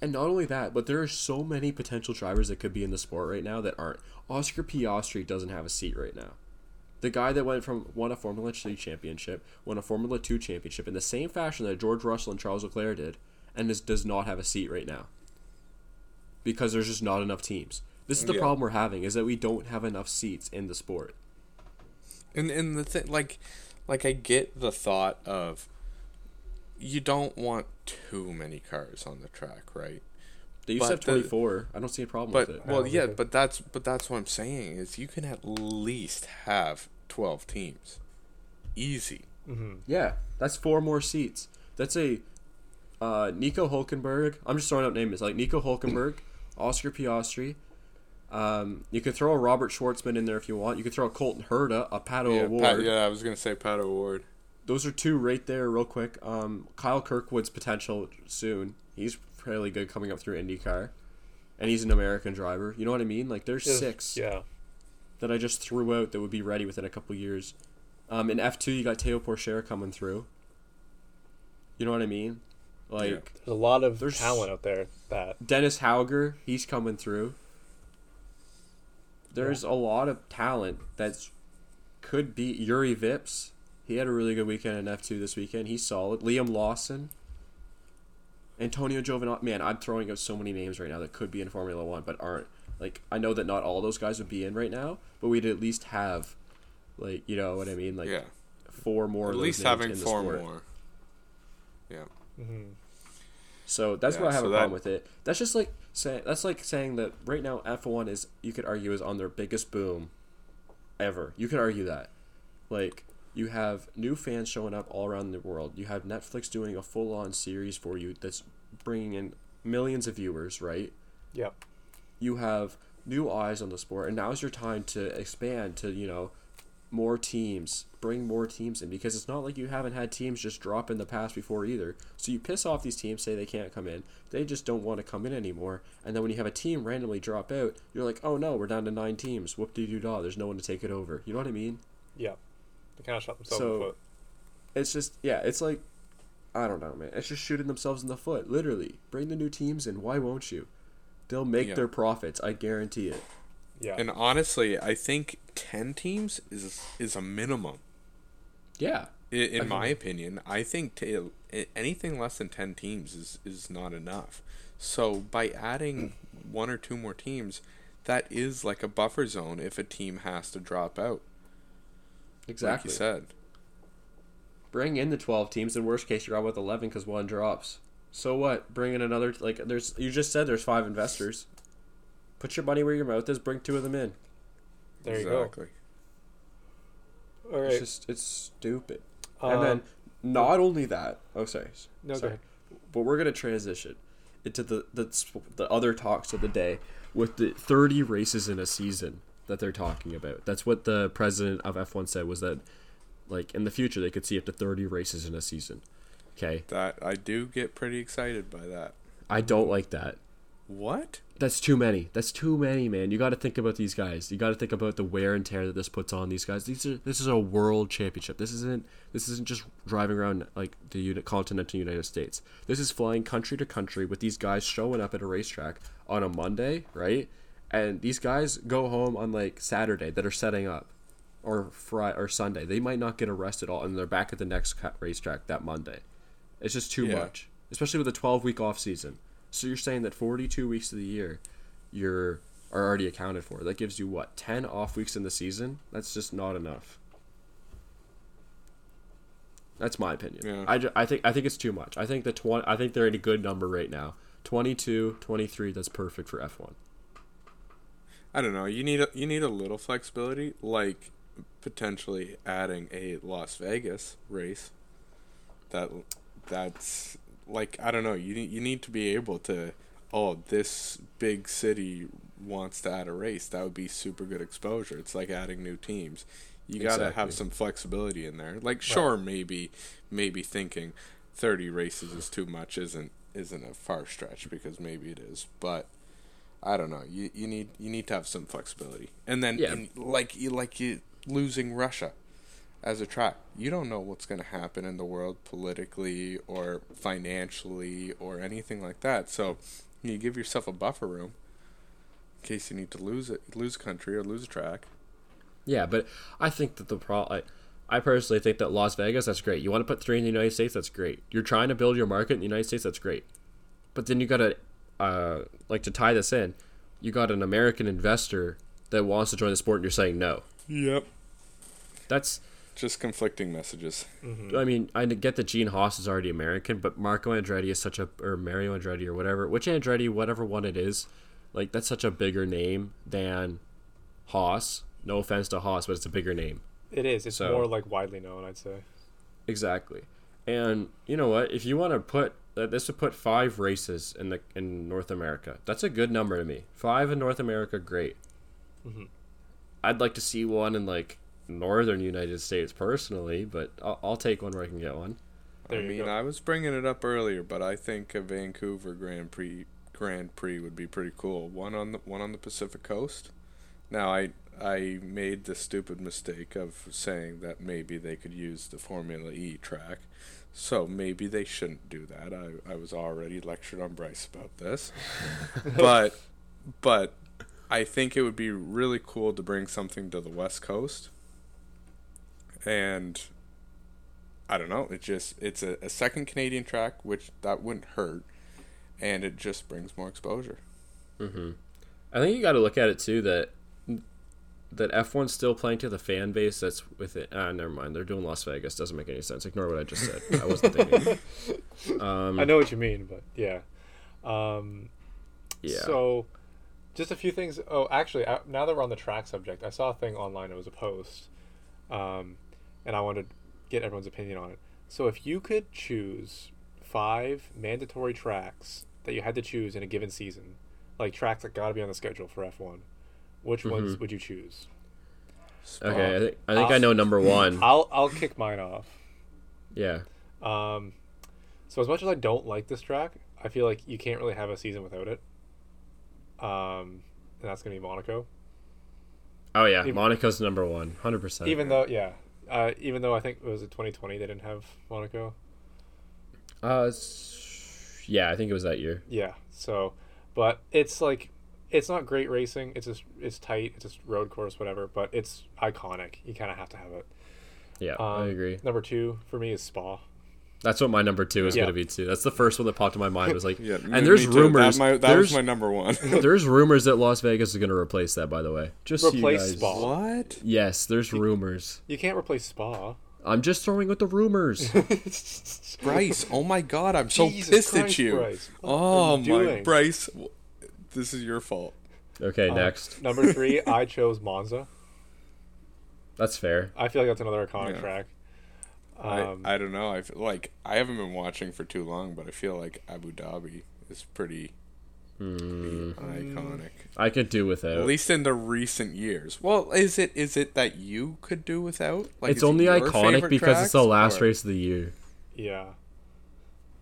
And not only that, but there are so many potential drivers that could be in the sport right now that aren't. Oscar Piastri doesn't have a seat right now. The guy that went from won a Formula 3 championship, won a Formula 2 championship in the same fashion that George Russell and Charles Leclerc did, and is, does not have a seat right now. Because there's just not enough teams. This is the Yeah. problem we're having is that we don't have enough seats in the sport. And and the thing like like I get the thought of you don't want too many cars on the track, right? They used to But have the- 24. I don't see a problem But with it. well, yeah, but that's but that's what I'm saying is you can at least have 12 teams. Easy. Yeah, that's four more seats. That's a uh, Nico Hulkenberg. I'm just throwing out names like Nico Hulkenberg, Oscar Piastri. Um, you could throw a Robert Shwartzman in there if you want. You could throw a Colton Herta, a Pato Yeah, O'Ward. Pat, yeah, I was gonna say Pato O'Ward. Those are two right there, real quick. Um, Kyle Kirkwood's potential soon. He's fairly good coming up through IndyCar, and he's an American driver. You know what I mean? Like there's Yes, six Yeah. that I just threw out that would be ready within a couple years. Um, in F two, you got Théo Pourchaire coming through. You know what I mean? Like Yeah. There's a lot of There's- talent out there that Dennis Hauger, he's coming through. There's a lot of talent that's could be Jüri Vips. He had a really good weekend in F two this weekend. He's solid. Liam Lawson. Antonio Giovinazzi. Man, I'm throwing out so many names right now that could be in Formula One but aren't. Like I know that not all those guys would be in right now, but we'd at least have, like you know what I mean, like Yeah. four more. At least having in four sport. more. Yeah. Mm-hmm. So that's Yeah, what I have so a that- problem with it. That's just like say that's like saying that right now F1 is you could argue is on their biggest boom ever. You could argue that. Like you have new fans showing up all around the world. You have Netflix doing a full-on series for you that's bringing in millions of viewers, right? Yep. you have new eyes on the sport and now's your time to expand to you know more teams bring more teams in because it's not like you haven't had teams just drop in the past before either so you piss off these teams say they can't come in they just don't want to come in anymore and then when you have a team randomly drop out you're like oh no we're down to nine teams whoop de doo dah there's no one to take it over you know what i mean Yep. They kind of shot themselves So- in the foot. it's just yeah it's like i don't know man it's just shooting themselves in the foot literally bring the new teams in why won't you they'll make Yeah. their profits i guarantee it Yeah. And honestly, I think ten teams is is a minimum. yeah I- In my opinion, I think ta- i- anything less than ten teams is is not enough. So by adding one or two more teams, that is like a buffer zone if a team has to drop out. Exactly Like you said. bring in the 12 teams in worst case you're out with 11 because one drops so what bring in another like there's you just said there's five investors put your money where your mouth is bring two of them in there you go. exactly. All right. it's just it's stupid Um, and then not only that oh sorry No, go sorry. ahead. but we're gonna transition into the, the the other talks of the day with the 30 races in a season that they're talking about that's what the president of f1 said was that like in the future they could see up to 30 races in a season okay That I do get pretty excited by that. i don't like that What? That's too many. That's too many, man. You got to think about these guys. You got to think about the wear and tear that this puts on these guys. These are this is a world championship. This isn't this isn't just driving around like the unit, continental United States. This is flying country to country with these guys showing up at a racetrack on a Monday, right? And these guys go home on like Saturday that are setting up, or Friday or Sunday. They might not get arrested at all, and they're back at the next racetrack that Monday. It's just too Yeah. much, especially with a 12 week off season. So you're saying that 42 weeks of the year, you're are already accounted for. That gives you what 10 off weeks in the season. That's just not enough. That's my opinion. Yeah. I, ju- I think I think it's too much. I think the 20 I think they're at a good number right now. 22, 23 that's perfect for F1. I don't know. You need a, you need a little flexibility, like potentially adding a Las Vegas race. That that's like I don't know. You need you need to be able to. Oh, this big city wants to add a race. That would be super good exposure. It's like adding new teams. You gotta have some flexibility in there. Like sure, maybe maybe thinking thirty races is too much isn't isn't a far stretch because maybe it is, but I don't know. You you need you need to have some flexibility. And then Yeah. in, like you like you losing Russia as a track. You don't know what's going to happen in the world politically or financially or anything like that. So you give yourself a buffer room in case you need to lose it, lose a country or lose a track. Yeah, but I think that the pro I, I personally think that Las Vegas that's great. You want to put 3 in the United States that's great. You're trying to build your market in the United States that's great. But then you got to uh like to tie this in, you got an American investor that wants to join the sport and you're saying no. Yep. That's Just conflicting messages. I mean, I get that Gene Haas is already American, but Marco Andretti is such a or Mario Andretti or whatever, which Andretti, whatever one it is, like that's such a bigger name than Haas. No offense to Haas, but it's a bigger name. It is. It's So- more like widely known, I'd say. Exactly. And you know what? If you want to put uh, this would put five races in the in North America. That's a good number to me. Five in North America, great. I'd like to see one in like northern United States personally, but I'll, I'll take one where I can get one. There I mean, go. I was bringing it up earlier, but I think a Vancouver Grand Prix Grand Prix would be pretty cool. One on the one on the Pacific Coast. Now, I I made the stupid mistake of saying that maybe they could use the Formula E track. So maybe they shouldn't do that. I, I was already lectured on Bryce about this. but but I think it would be really cool to bring something to the West Coast. And I don't know. It just it's a, a second Canadian track, which that wouldn't hurt, and it just brings more exposure. Mm-hmm. I think you got to look at it too that that F1's still playing to the fan base that's with it. Ah, never mind. They're doing Las Vegas. Doesn't make any sense. Ignore what I just said. I wasn't thinking. Um, I know what you mean, but yeah. Um, Yeah. So, just a few things. Oh, actually, uh, now that we're on the track subject, I saw a thing online. It was a post, um, and I wanted to get everyone's opinion on it. So, if you could choose five mandatory tracks that you had to choose in a given season, like tracks that got to be on the schedule for F one, which Mm-hmm. ones would you choose? okay. I think I think I know number one. I'll I'll kick mine off. Yeah. Um, so as much as I don't like this track, I feel like you can't really have a season without it. Um, and that's gonna be Monaco. Oh yeah. Even- Monaco's number one. Hundred percent. Even though, yeah, uh, even though I think it was it 2020 they didn't have Monaco. Uh, yeah. I think it was that year. Yeah. So, but it's like, it's not great racing. It's just it's tight. It's just road course, whatever. But it's iconic. You kind of have to have it. Yeah, Um, I agree. Number two for me is Spa. That's what my number two is Yeah. gonna be too. That's the first one that popped in my mind. Was like, Yeah, me- and there's me rumors. That, my, that there's, was my number one. there's rumors that Las Vegas is gonna replace that. By the way, just so you Replace guys- Spa. what? Yes, there's rumors. You can't replace Spa. I'm just throwing out the rumors. Bryce, oh my god, I'm so Jesus pissed Christ, at you. Bryce. Oh my doing? Bryce, w- this is your fault. Okay, Uh, next. Number three, I chose Monza. That's fair. I feel like that's another iconic Yeah. track. Um, I, I don't know. I feel like I haven't been watching for too long, but I feel like Abu Dhabi is pretty, pretty iconic. I could do without. At least in the recent years. Well, is it is it that you could do without? Like, it's is it only iconic favorite because it's the last or- race of the year. yeah.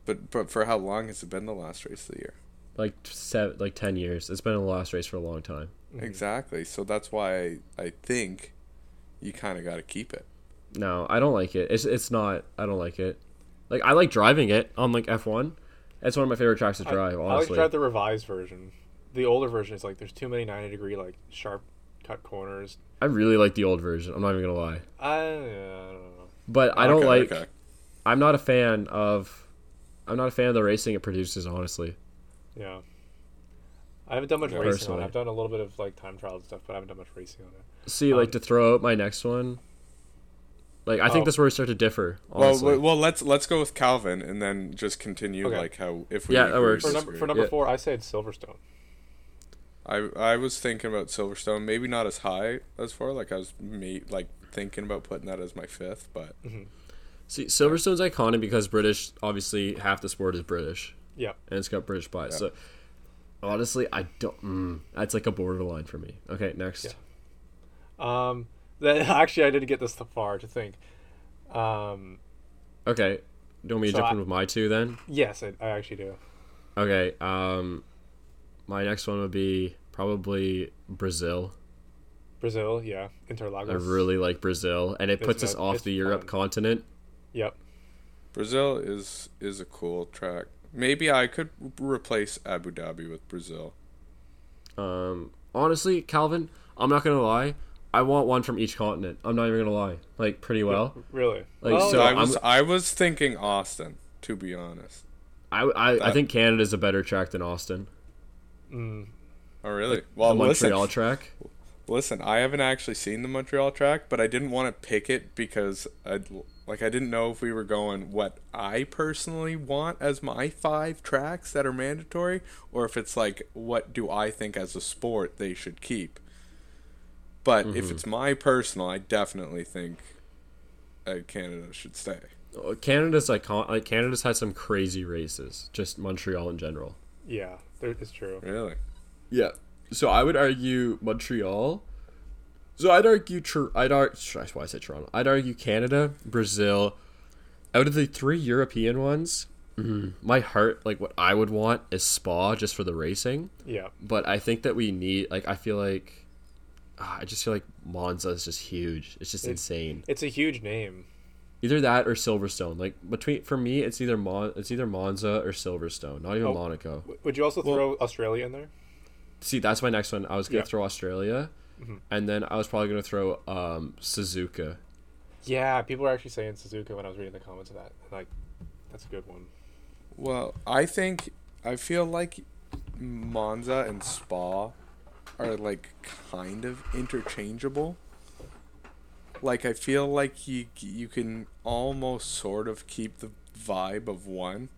But but for how long has it been the last race of the year? Like seven, like ten years. It's been a lost race for a long time. Mm-hmm. Exactly. So that's why I, I think you kind of got to keep it. No, I don't like it. It's it's not. I don't like it. Like I like driving it on like F1. It's one of my favorite tracks to drive. I, I like to drive the revised version. The older version is like there's too many 90 degree like sharp cut corners. I really like the old version. I'm not even gonna lie. I, I don't know. But I don't like. okay. I'm not a fan of. I'm not a fan of the racing it produces. Honestly, Yeah. I haven't done much Yeah. racing on it. I've done a little bit of like time trials and stuff, but I haven't done much racing on it. see, Um, like to throw out my next one. Like I think Oh. that's where we start to differ. Well, Honestly. well, well, let's let's go with Calvin and then just continue Okay. like how if we Yeah, that works. For number for number Yeah. four, I said Silverstone. I I was thinking about Silverstone, maybe not as high as four. Like I was me like thinking about putting that as my fifth, but see, Silverstone's iconic because British. Obviously, half the sport is British, Yep. and it's got British bias. So honestly, I don't. Mm, that's like a borderline for me. Okay, next. Yeah. Um. That actually I didn't get this far to think. Um. Okay, do you want me to So jump I- in with my two then? Yes, I, I actually do. Okay. Um, my next one would be probably Brazil. Brazil, yeah. Interlagos. I really like Brazil, and it It's puts us off the Europe fun. continent. Yep. Brazil is is a cool track. Maybe I could replace Abu Dhabi with Brazil. Um, honestly, Calvin, I'm not gonna lie. I want one from each continent. I'm not even gonna lie. Like pretty well. Really. Like, Well, so- I I'm- was i was thinking Austin, to be honest. I I, I That- think Canada's a better track than Austin. mm, Oh really? Well, the listen, Montreal track. listen. I haven't actually seen the Montreal track, but I didn't want to pick it because I like I didn't know if we were going what I personally want as my five tracks that are mandatory, or if it's like what do I think as a sport they should keep. But if Mm-hmm. it's my personal, I definitely think uh, Canada should stay. Uh, Canada's icon. Like Canada's had some crazy races. Just Montreal in general. yeah, there, it's true. Really? Yeah. So I would argue Montreal. So I'd argue. Tr- I'd argue. That's why I said Toronto. I'd argue Canada, Brazil. Out of the three European ones, mm, my heart, like what I would want, is Spa just for the racing. Yeah. But I think that we need. Like I feel like. ah, I just feel like Monza is just huge. It's just It- insane. It's a huge name. Either that or Silverstone. Like between for me, it's either Mon- it's either Monza or Silverstone. Not even Oh. Monaco. Would you also throw Australia in there? See, that's my next one. I was gonna Yeah. throw Australia, and then I was probably gonna throw um, Suzuka. Yeah, people are actually saying Suzuka when I was reading the comments of that. Like, that's a good one. Well, I think I feel like Monza and Spa are like kind of interchangeable. Like I feel like you you can almost sort of keep the vibe of one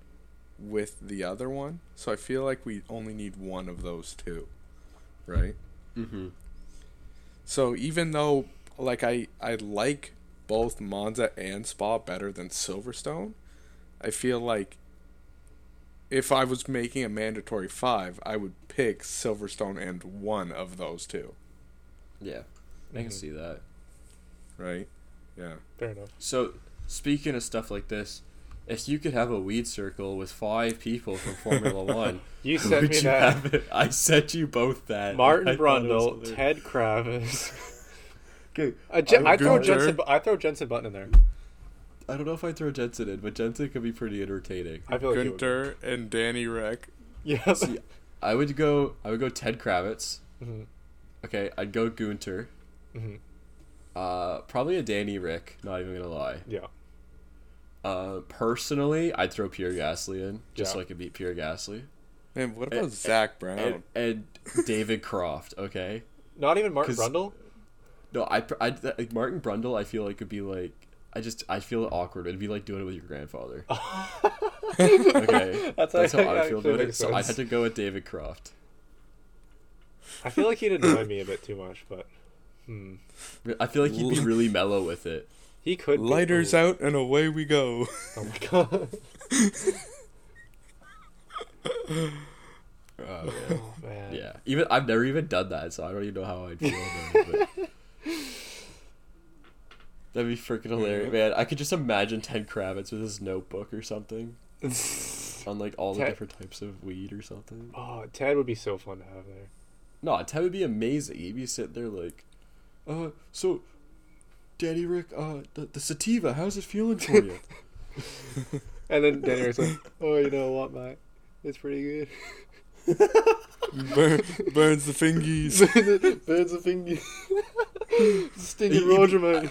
with the other one. So I feel like we only need one of those two. Right? Mm-hmm. So even though like I I like both Monza and Spa better than Silverstone, I feel like if I was making a mandatory 5, I would pick Silverstone and one of those two, Yeah, I can mm-hmm. see that. right? Yeah. Fair enough. So, speaking of stuff like this, if you could have a weed circle with five people from Formula One, You sent would me you that. have it? I sent you both that. Martin I thought Brundle. Ted Kravitz. Okay, I Je- I throw Jensen. I throw Jensen Button in there. I don't know if I throw Jensen in, but Jensen could be pretty entertaining. I feel like would. Guenther and Danny Ric. Yeah. See, I would go. I would go Ted Kravitz. Mhm. Okay, I'd go Guenther. Mhm. Uh, probably a Danny Ric. Not even gonna lie. yeah. Uh, personally, I'd throw Pierre Gasly in just so I could beat Pierre Gasly Man, what about Zak Brown? and, and David Croft. Okay. Not even Martin Brundle. No, I, I like Martin Brundle. I feel like could be like I just I feel awkward. It'd be like doing it with your grandfather. okay, That's that's how like- I feel actually about it. makes So I had to go with David Croft. I feel like he'd annoy me a bit too much, but hmm. I feel like he'd be really mellow with it. He could. Lighters oh, out and away we go. Oh my god. Oh, man. Oh man. yeah, even I've never even done that, so I don't even know how I'd feel about it. That'd be freaking hilarious, man. I could just imagine Ted Kravitz with his notebook or something on like all the different types of weed or something. Oh, Ted would be so fun to have there. No, Ted would be amazing. He'd be sitting there like, uh, so, Daddy Rick, uh, the, the sativa, how's it feeling for you? And then Danny Ric's like, "Oh, you know what, mate? It's pretty good." Burn, burns the fingies. burns the finger. Stinky He- he- Roger, mate.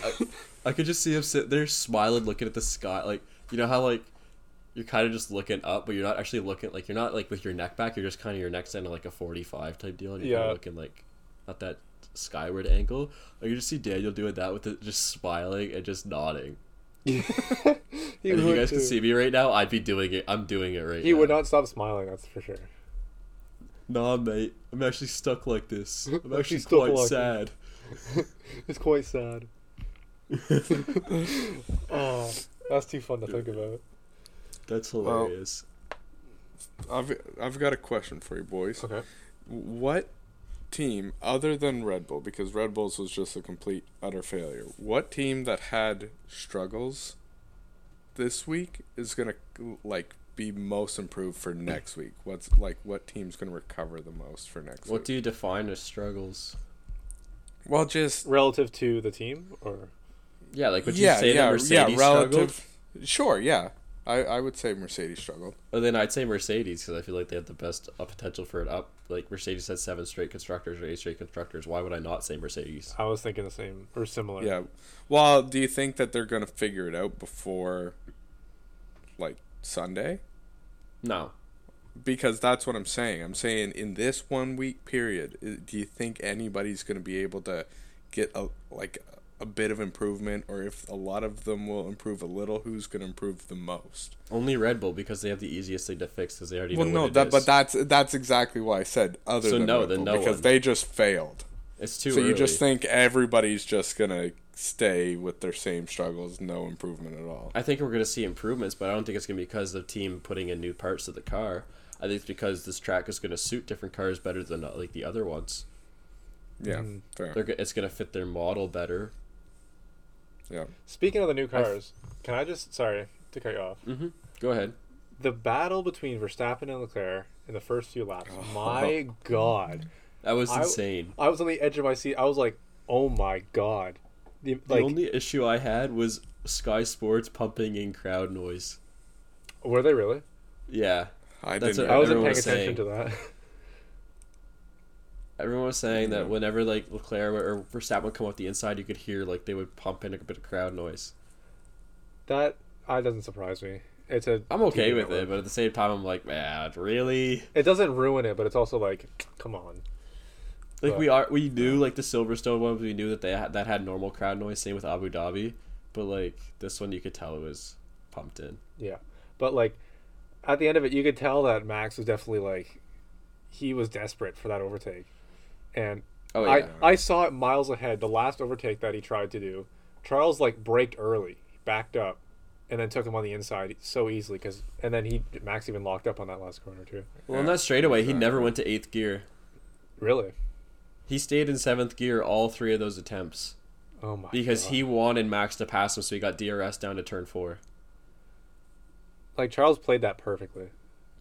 I could just see him sitting there smiling, looking at the sky. Like, you know how, like, you're kind of just looking up, but you're not actually looking, like, you're not, like, with your neck back. You're just kind of your neck's in like a 45 type deal. And you're kind Yeah. of looking, like, at that skyward angle. I could just see Daniel doing that with it, just smiling and just nodding. He and if you would guys could too. see me right now, I'd be doing it. I'm doing it right now. He now. would not stop smiling. That's for sure. Nah, mate. I'm actually stuck like this. I'm Actually actually quite like sad. It's quite sad. oh, that's too fun to think about. That's hilarious. I've I've got a question for you boys. Okay. What team other than Red Bull because Red Bulls was just a complete utter failure. What team that had struggles this week is going to like be most improved for next week? What's like what team's going to recover the most for next what week? do you define as struggles? well, just Relative to the team, or Yeah, like would you yeah, say yeah, that Mercedes yeah, struggled? relative. Sure, yeah. I, I would say Mercedes struggled. Well, then I'd say Mercedes because I feel like they have the best uh, potential for it up. Like Mercedes had seven straight constructors or eight straight constructors. Why would I not say Mercedes? I was thinking the same or similar. Yeah. Well, do you think that they're going to figure it out before like Sunday? No, because that's what I'm saying. I'm saying in this one week period, do you think anybody's going to be able to get a like a bit of improvement, or if a lot of them will improve a little, who's going to improve the most? only Red Bull because they have the easiest thing to fix because they already Well, know no, what it that is. but that's that's exactly why I said other So than no, Red then Bull, no because one. they just failed. it's too so early. you just think everybody's just gonna stay with their same struggles, no improvement at all. I think we're gonna see improvements, but I don't think it's gonna be because of the team putting in new parts to the car. I think it's because this track is gonna suit different cars better than uh, like the other ones. Yeah, Mm. fair. They're it's gonna fit their model better. Yeah. Speaking of the new cars, can I just sorry to cut you off? Mm-hmm. Go ahead. The battle between Verstappen and Leclerc in the first few laps. My God, That was insane. I was on the edge of my seat. I was like, "Oh my God!" The, The like, only issue I had was Sky Sports pumping in crowd noise. were they really? Yeah, I That's didn't. what I wasn't paying was attention saying. to that. everyone was saying that whenever like Leclerc or Verstappen would come up the inside, you could hear like they would pump in a bit of crowd noise. that uh, doesn't surprise me. It's a. I'm okay TV with network. it, but at the same time, I'm like, man, really? It doesn't ruin it, but it's also like, come on. Like But- we are, we knew like the Silverstone one, we knew that they had, that had normal crowd noise. Same with Abu Dhabi, but like this one, you could tell it was pumped in. Yeah, but like at the end of it, you could tell that Max was definitely like he was desperate for that overtake, and Oh I yeah, I saw it miles ahead. The last overtake that he tried to do, Charles like braked early, backed up, and then took him on the inside so easily because and then he Max even locked up on that last corner too. well, in that straightaway, he never went to eighth gear. Really? He stayed in seventh gear all three of those attempts Oh my. because God. he wanted Max to pass him, so he got DRS down to turn four. like Charles played that perfectly.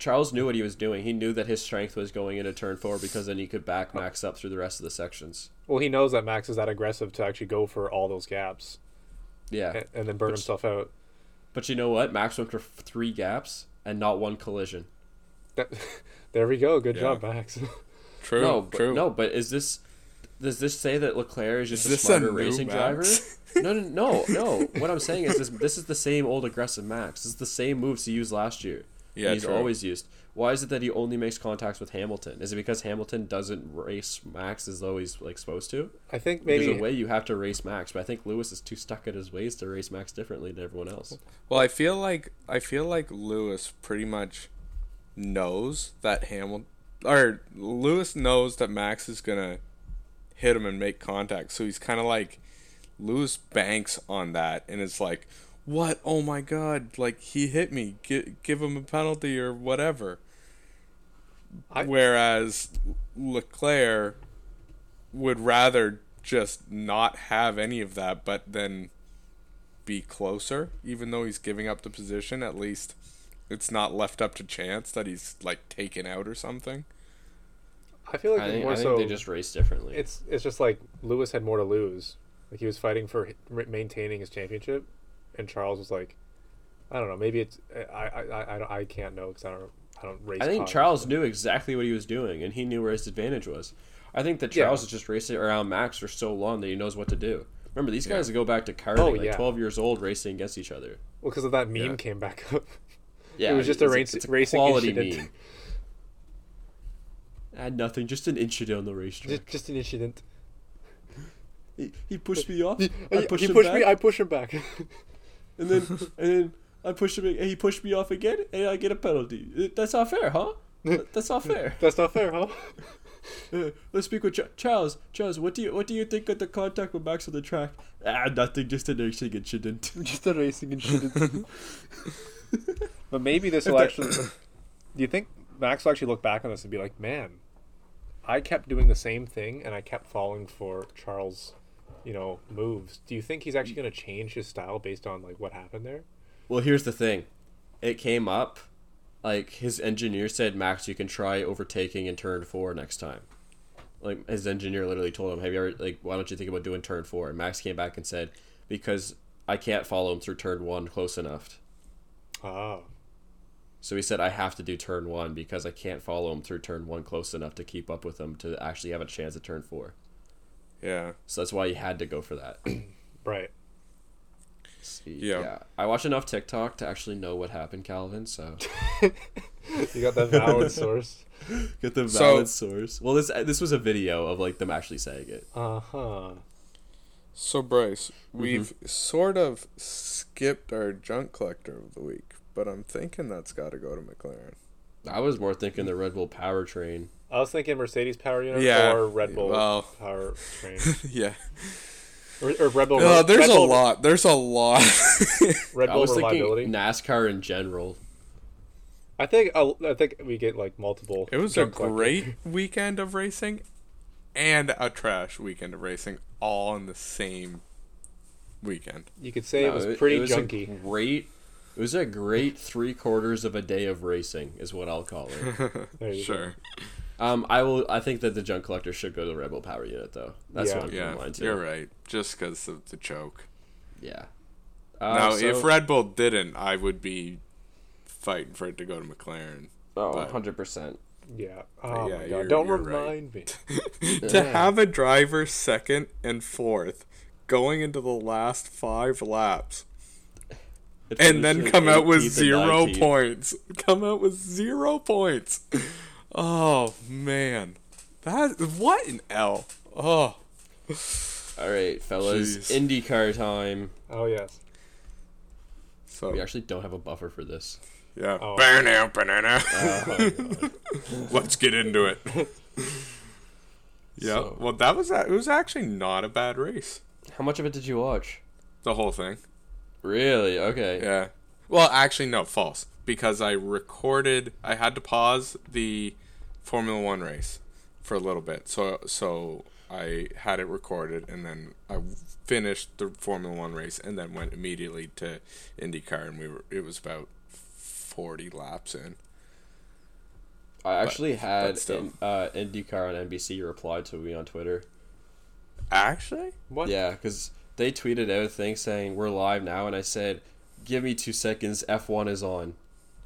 Charles knew what he was doing. He knew that his strength was going into turn four because then he could back Max up through the rest of the sections. Well, he knows that Max is that aggressive to actually go for all those gaps Yeah, and, and then burn Which- himself out. but you know what? Max went for three gaps and not one collision. That, there we go. Good Yeah. job, Max. True. no, but, no, but is this? Does this say that Leclerc is just Is a this a smarter new racing driver? No, no, no, no. What I'm saying is this: this is the same old aggressive Max. This is the same moves he used last year. Yeah, he's true. always used. Why is it that he only makes contacts with Hamilton? Is it because Hamilton doesn't race Max as though he's like supposed to? I think There's maybe a way you have to race Max, but I think Lewis is too stuck at his ways to race Max differently than everyone else. Well, I feel like I feel like Lewis pretty much knows that Hamilton or Lewis knows that Max is gonna hit him and make contact, so he's kind of like Lewis banks on that, and it's like, what? Oh my God! Like he hit me. Gi- give him a penalty or whatever. I- Whereas Leclerc would rather just not have any of that, but then be closer, even though he's giving up the position. At least it's not left up to chance that he's like taken out or something. I feel like I think, more I think so. they just race differently. It's it's just like Lewis had more to lose. Like he was fighting for maintaining his championship, and Charles was like, I don't know. Maybe it's I I I, I, can't know because I don't I don't race. I think Charles knew exactly what he was doing, and he knew where his advantage was. I think that Yeah. Charles is just racing around Max for so long that he knows what to do. Remember, these guys go back to karting, Oh, like yeah. 12 years old, racing against each other. Well, because of that meme Yeah. came back up. Yeah, it was just a race- it's racing quality incident. meme. And nothing, just an incident on the racetrack. just, just an incident. He, he pushed me off. He, I pushed he him pushed back, me. I push him back. and then and then I pushed him. And he pushed me off again, and I get a penalty. Uh, That's not fair, huh? That's not fair. That's not fair, huh? Uh, let's speak with Ch- Charles. Charles, what do you what do you think of the contact with Max on the track? Ah, nothing, just an racing incident. just a racing incident. but maybe this will actually. Do you think Max will actually look back on this and be like, "Man, I kept doing the same thing and I kept falling for Charles, you know, moves." Do you think he's actually going to change his style based on like what happened there? Well, here's the thing. It came up, like his engineer said, Max, you can try overtaking in turn four next time. Like his engineer literally told him, "Have you ever like why don't you think about doing turn four? And Max came back and said, "Because I can't follow him through turn one close enough." Oh, So he said, "I have to do turn one because I can't follow him through turn one close enough to keep up with him to actually have a chance at turn four. Yeah. So that's why he had to go for that." right. Yeah. I watch enough TikTok to actually know what happened, Calvin. So You got the valid source. get the So- valid source. Well, this this was a video of like them actually saying it. Uh huh. So Bryce, Mm-hmm. we've sort of skipped our junk collector of the week, but I'm thinking that's got to go to McLaren. I was more thinking the Red Bull powertrain. I was thinking Mercedes power unit Yeah, or Red Bull well- power train, yeah. or, or Red Bull. Oh, there's Red a Bull- lot. There's a lot. Red I Bull was thinking reliability. NASCAR in general. I think I, I think we get like multiple. it was a junk collector. great weekend of racing and a trash weekend of racing all in the same weekend. You could say it No, was pretty it was junky. A great. It was a great three quarters of a day of racing, is what I'll call it. There you go. Sure. um, I will. I think that the junk collector should go to the Red Bull Power Unit, though. That's Yeah. what I'm Yeah, going to. you're right. Just because of the choke. Yeah. Uh, now, so- if Red Bull didn't, I would be fighting for it to go to McLaren. oh, 100 percent. Yeah. Oh yeah, my god! Don't you're right. remind me. to have a driver second and fourth going into the last five laps and then come out with zero points. Come out with zero points. Oh man. That what an L. Oh, All right, fellas, Jeez. IndyCar time. Oh yes. so We actually don't have a buffer for this. yeah. Oh. Banana, banana. Oh, Let's get into it. yeah. So- Well, that was that. it. Was actually not a bad race. How much of it did you watch? The whole thing. Really? Okay. Yeah. Well, actually, no, false. Because I recorded. I had to pause the Formula One race for a little bit. So so I had it recorded, and then I finished the Formula One race, and then went immediately to IndyCar, and we were. It was about forty laps in. I actually had but in, uh, IndyCar on NBC reply to me on Twitter. Actually. What? Yeah, because they tweeted out a thing saying we're live now, and I said, "Give me two seconds. F one is on,"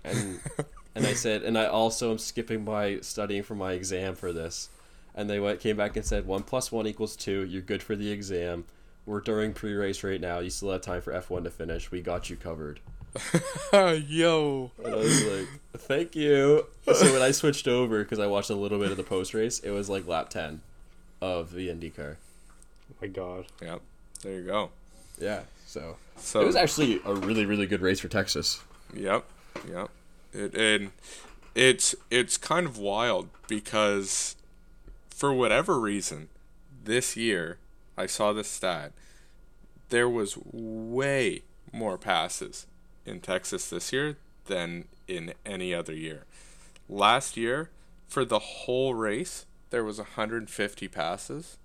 and and I said, and I also am skipping my studying for my exam for this, and they went came back and said one plus one equals two. You're good for the exam. We're during pre-race right now. You still have time for F one to finish. We got you covered. Yo. And I was like, "Thank you." So when I switched over because I watched a little bit of the post race, it was like lap ten of the IndyCar. my God. Yep. There you go. Yeah. So So it was actually a really really good race for Texas. Yep, yep. It and it's it's kind of wild because for whatever reason, this year I saw this stat. There was way more passes in Texas this year than in any other year. Last year, for the whole race, there was 150 passes.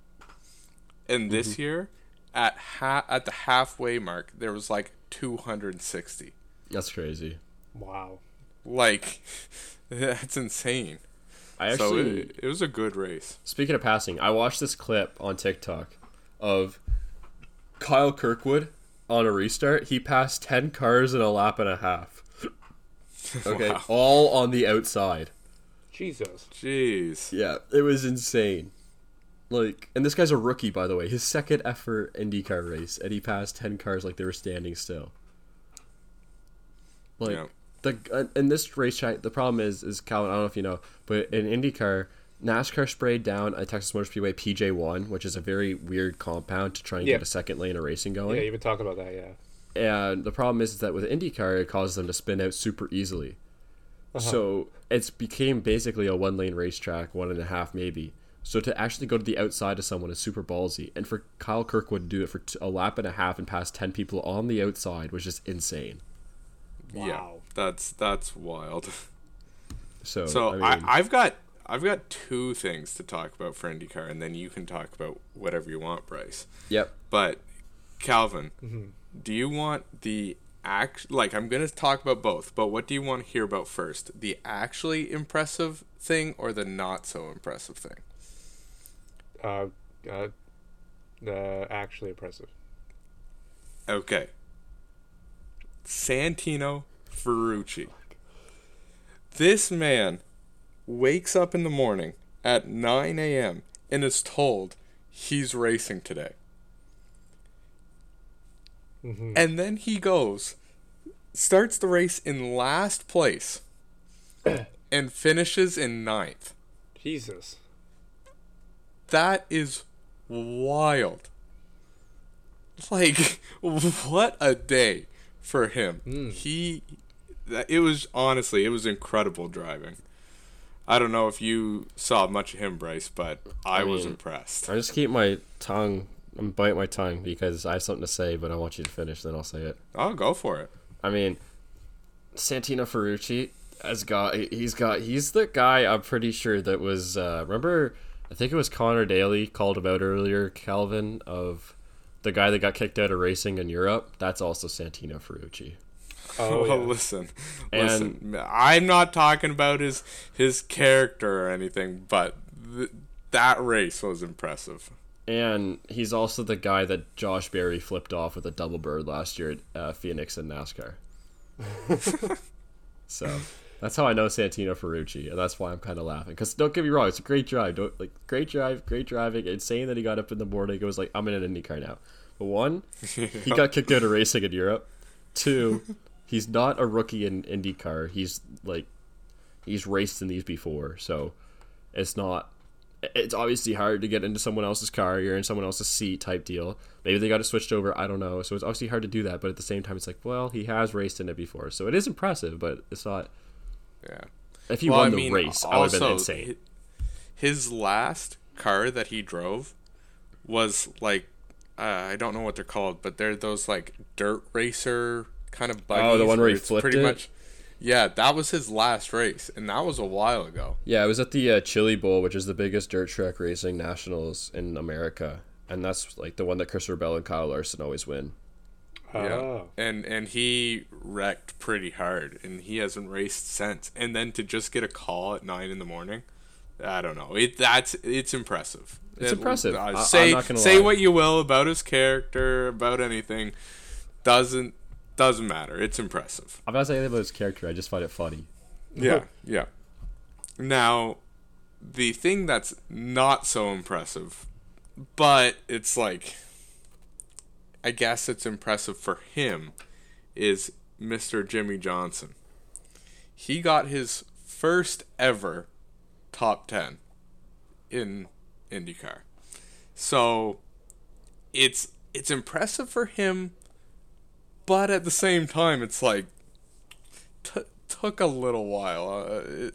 And this mm-hmm. year, at ha- at the halfway mark, there was like 260. That's crazy. Wow. Like, that's insane. I so actually, it, it was a good race. speaking of passing, I watched this clip on TikTok of Kyle Kirkwood on a restart. He passed 10 cars in a lap and a half. Okay, Wow. all on the outside. Jesus. Jeez. Yeah, it was insane. Like, and this guy's a rookie, by the way. His second effort IndyCar race, and he passed 10 cars like they were standing still. Like, Yeah. the in this racetrack, the problem is, is Calvin, I don't know if you know, but in IndyCar, NASCAR sprayed down a Texas Motor Speedway PJ1, which is a very weird compound to try and Yeah. get a second lane of racing going. Yeah, you've been talking about that. Yeah. And the problem is, that with IndyCar, it causes them to spin out super easily. Uh-huh. So it's became basically a one lane racetrack, one and a half maybe. So to actually go to the outside of someone is super ballsy, and for Kyle Kirkwood to do it for t- a lap and a half and pass ten people on the outside was just insane. Wow. Yeah, that's that's wild. So, So I I, mean, I've got I've got two things to talk about for IndyCar, and then you can talk about whatever you want, Bryce. yep, But Calvin, Mm-hmm. do you want the act? Like I'm gonna talk about both, but what do you want to hear about first? The actually impressive thing or the not so impressive thing? Uh, uh, uh, actually impressive. Okay. Santino Ferrucci. This man wakes up in the morning at 9 a.m. and is told he's racing today. And then he goes, starts the race in last place, and finishes in ninth. Jesus. That is wild. Like, what a day for him. He, that- it was honestly, it was incredible driving. I don't know if you saw much of him, Bryce, but I, was mean, impressed. I just keep my tongue. I'm bite my tongue because I have something to say, but I want you to finish. Then I'll say it. I'll go for it. I mean, Santino Ferrucci has got he's got he's the guy I'm pretty sure that was uh, remember I think it was Conor Daly called about earlier, Calvin of the guy that got kicked out of racing in Europe. That's also Santino Ferrucci. Oh, Well, yeah. listen, And- listen. I'm not talking about his his character or anything, but th- that race was impressive. And he's also the guy that Josh Berry flipped off with a double bird last year at uh, Phoenix in NASCAR. so that's how I know Santino Ferrucci, and that's why I'm kind of laughing. Because don't get me wrong, it's a great drive. Don't like great drive, great driving. Insane that he got up in the morning. It was like I'm in an IndyCar now. But one, he got kicked out of racing in Europe. Two, he's not a rookie in IndyCar. He's like he's raced in these before, so it's not it's obviously hard to get into someone else's car. You're in someone else's seat type deal. Maybe they got it switched over. I don't know. So it's obviously hard to do that. But at the same time, it's like, well, he has raced in it before, so it is impressive. But it's not. Yeah. If he Well, won I the mean, race, I would have been insane. His last car that he drove was like uh, I don't know what they're called, but they're those like dirt racer kind of buggies. Oh, the one where he flipped pretty it? much. Yeah, that was his last race, and that was a while ago. Yeah, it was at the uh, Chili Bowl, which is the biggest dirt track racing nationals in America, and that's like the one that Christopher Bell and Kyle Larson always win. Yeah, Oh. and and he wrecked pretty hard, and he hasn't raced since. And then to just get a call at nine in the morning, I don't know. It that's it's impressive. It's It- impressive. uh, I- say say lie. what you will about his character, about anything, doesn't doesn't matter. It's impressive. I'm not saying anything about his character. I just find it funny. Yeah, yeah. Now, the thing that's not so impressive, but it's like, I guess it's impressive for him, is Mr. Jimmie Johnson. He got his first ever top 10 in IndyCar. So, it's it's impressive for him, but at the same time, it's like t- took a little while. Uh, it,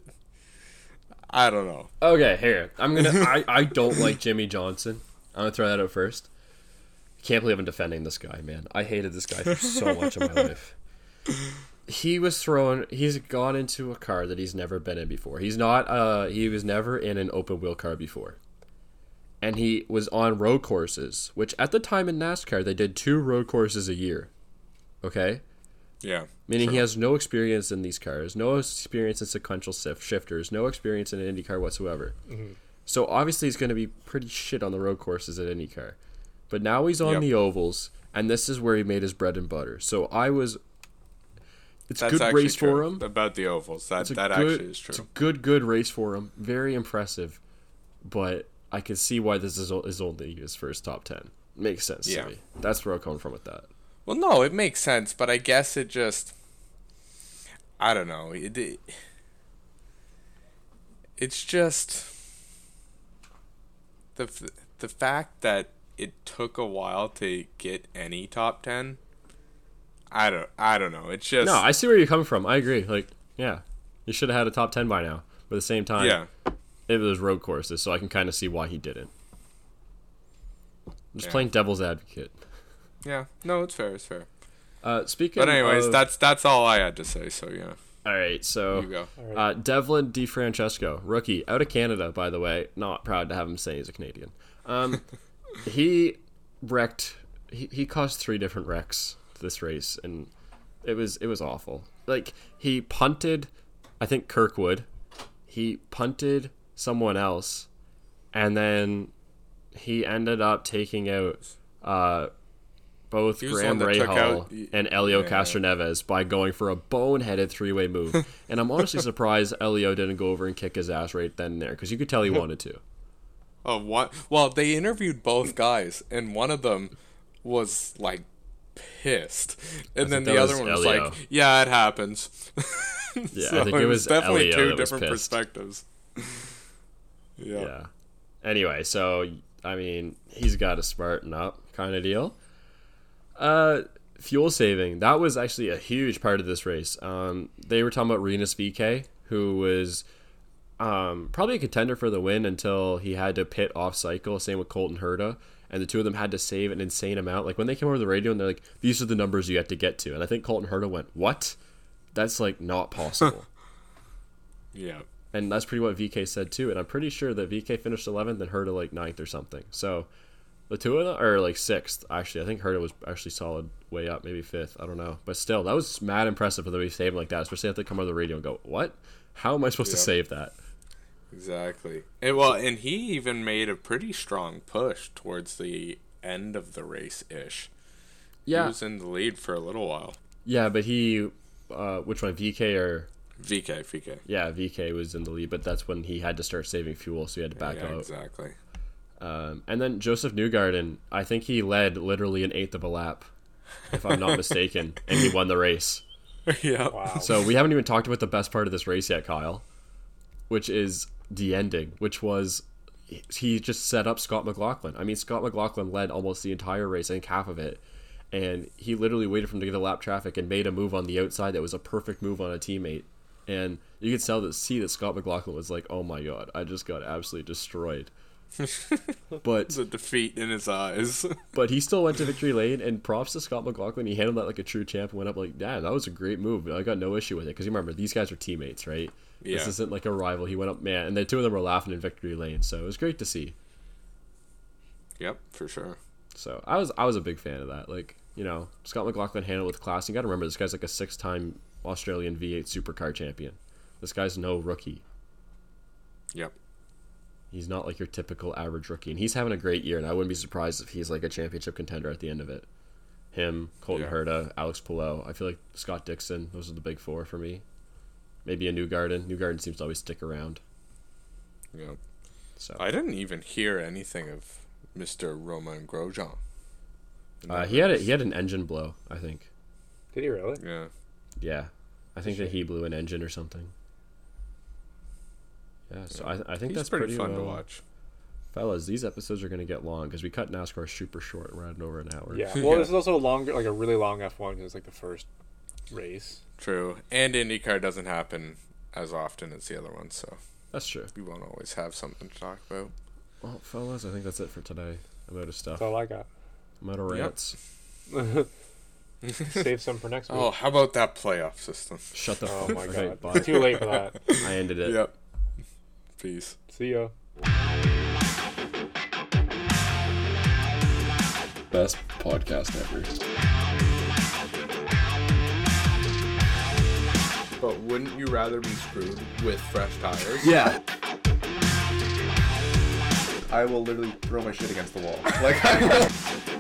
I don't know. Okay, here I'm gonna. I, I don't like Jimmie Johnson. I'm gonna throw that out first. Can't believe I'm defending this guy, man. I hated this guy for so much of my life. He was thrown. He's gone into a car that he's never been in before. He's not. Uh, he was never in an open wheel car before, and he was on road courses, which at the time in NASCAR they did two road courses a year. Okay, Yeah. meaning he has no experience in these cars, no experience in sequential shift shifters, no experience in an IndyCar whatsoever. So obviously he's going to be pretty shit on the road courses at IndyCar. But now he's on Yep. the ovals, and this is where he made his bread and butter. So I was. It's That's good race true. for him. About the ovals. That a that good, actually is true. It's a good, good race for him. Very impressive, but I can see why this is, is only his first top ten. Makes sense Yeah. to me. That's where I'm coming from with that. Well, no, it makes sense, but I guess it just. I don't know. It, it, it's just the the fact that it took a while to get any top ten. I don't. I don't know. It's just. No, I see where you're coming from. I agree. Like, yeah, you should have had a top ten by now. But at the same time, yeah. it was road courses, so I can kind of see why he didn't. I'm just Yeah. playing devil's advocate. Yeah. No, it's fair. It's fair. Uh, speaking. But anyways, of, that's that's all I had to say. So yeah, all right. So you go. Uh, Devlin DeFrancesco, rookie, out of Canada, by the way. Not proud to have him say he's a Canadian. Um, he wrecked. He, he caused three different wrecks this race, and it was it was awful. Like he punted, I think Kirkwood. He punted someone else, and then he ended up taking out uh, both He was the Graham Rahal and Elio yeah. Castroneves by going for a boneheaded three-way move. and I'm honestly surprised Elio didn't go over and kick his ass right then and there because you could tell he wanted to. Oh, what? Well, they interviewed both guys, and one of them was like pissed, and then the other one was Elio. like, "Yeah, it happens." Yeah, So I think it was definitely Elio two different perspectives. yeah. Yeah. Anyway, so I mean, he's got to smarten up, kind of deal. Uh, fuel saving. That was actually a huge part of this race. Um, they were talking about Rinus VeeKay, who was um probably a contender for the win until he had to pit off cycle. Same with Colton Herta. And the two of them had to save an insane amount. Like when they came over the radio and they're like, "These are the numbers you have to get to," and I think Colton Herta went, "What? That's like not possible." Yeah. and that's pretty what VeeKay said too. And I'm pretty sure that VeeKay finished 11th and Herta like 9th or something. So the two of them are like sixth. Actually, I think Herta was actually solid way up, maybe fifth. I don't know, but still, that was mad impressive for them to be saving like that. Especially if they come over the radio and go, "What? How am I supposed to save that?" Exactly. And well, and he even made a pretty strong push towards the end of the race ish. Yeah. He was in the lead for a little while. yeah, but he, uh, which one, VeeKay or VeeKay, VeeKay. yeah, VeeKay was in the lead, but that's when he had to start saving fuel, so he had to back yeah, out. exactly. Um, and then Josef Newgarden, I think he led literally an eighth of a lap, if I'm not mistaken, and he won the race. yeah. Wow. So we haven't even talked about the best part of this race yet, Kyle, which is the ending, which was he just set up Scott McLaughlin. I mean, Scott McLaughlin led almost the entire race, I think half of it, and he literally waited for him to get a lap traffic and made a move on the outside that was a perfect move on a teammate. And you could tell that see that Scott McLaughlin was like, "Oh my god, I just got absolutely destroyed." but it's a defeat in his eyes. but he still went to victory lane, and props to Scott McLaughlin. He handled that like a true champ and went up like, yeah, that was a great move. I got no issue with it because you remember these guys are teammates, right? This isn't like a rival. He went up, man, and the two of them were laughing in victory lane, so it was great to see. yep, for sure. So I was I was a big fan of that. Like you know, Scott McLaughlin handled with class. You got to remember this guy's like a six time Australian V8 supercar champion. This guy's no rookie. Yep. He's not like your typical average rookie, and he's having a great year. And I wouldn't be surprised if he's like a championship contender at the end of it. Him, Colton Yeah. Herta, Alex Palou. I feel like Scott Dixon. Those are the big four for me. Maybe a Newgarden. New Garden seems to always stick around. Yeah. So I didn't even hear anything of Mr. Romain Grosjean. uh, he had a, he had an engine blow. I think. Did he really? Yeah. Yeah, I think that he blew an engine or something. Yeah, so I, I think He's that's pretty, pretty, fun to watch. Fellas, these episodes are going to get long because we cut NASCAR super short. We're at over an hour. Yeah. Well, Yeah. this is also a longer, like a really long F1 because it's like the first race. True. And IndyCar doesn't happen as often as the other ones, so That's true. we won't always have something to talk about. Well, fellas, I think that's it for today. I'm out of stuff. That's all I got. I'm out of Yep. rants. Save some for next week. Oh, how about that playoff system? Shut the Oh my okay, god. bye. It's too late for that. I ended it. Yep. Peace. See ya. Best podcast ever. But wouldn't you rather be screwed with fresh tires? Yeah. I will literally throw my shit against the wall. Like, I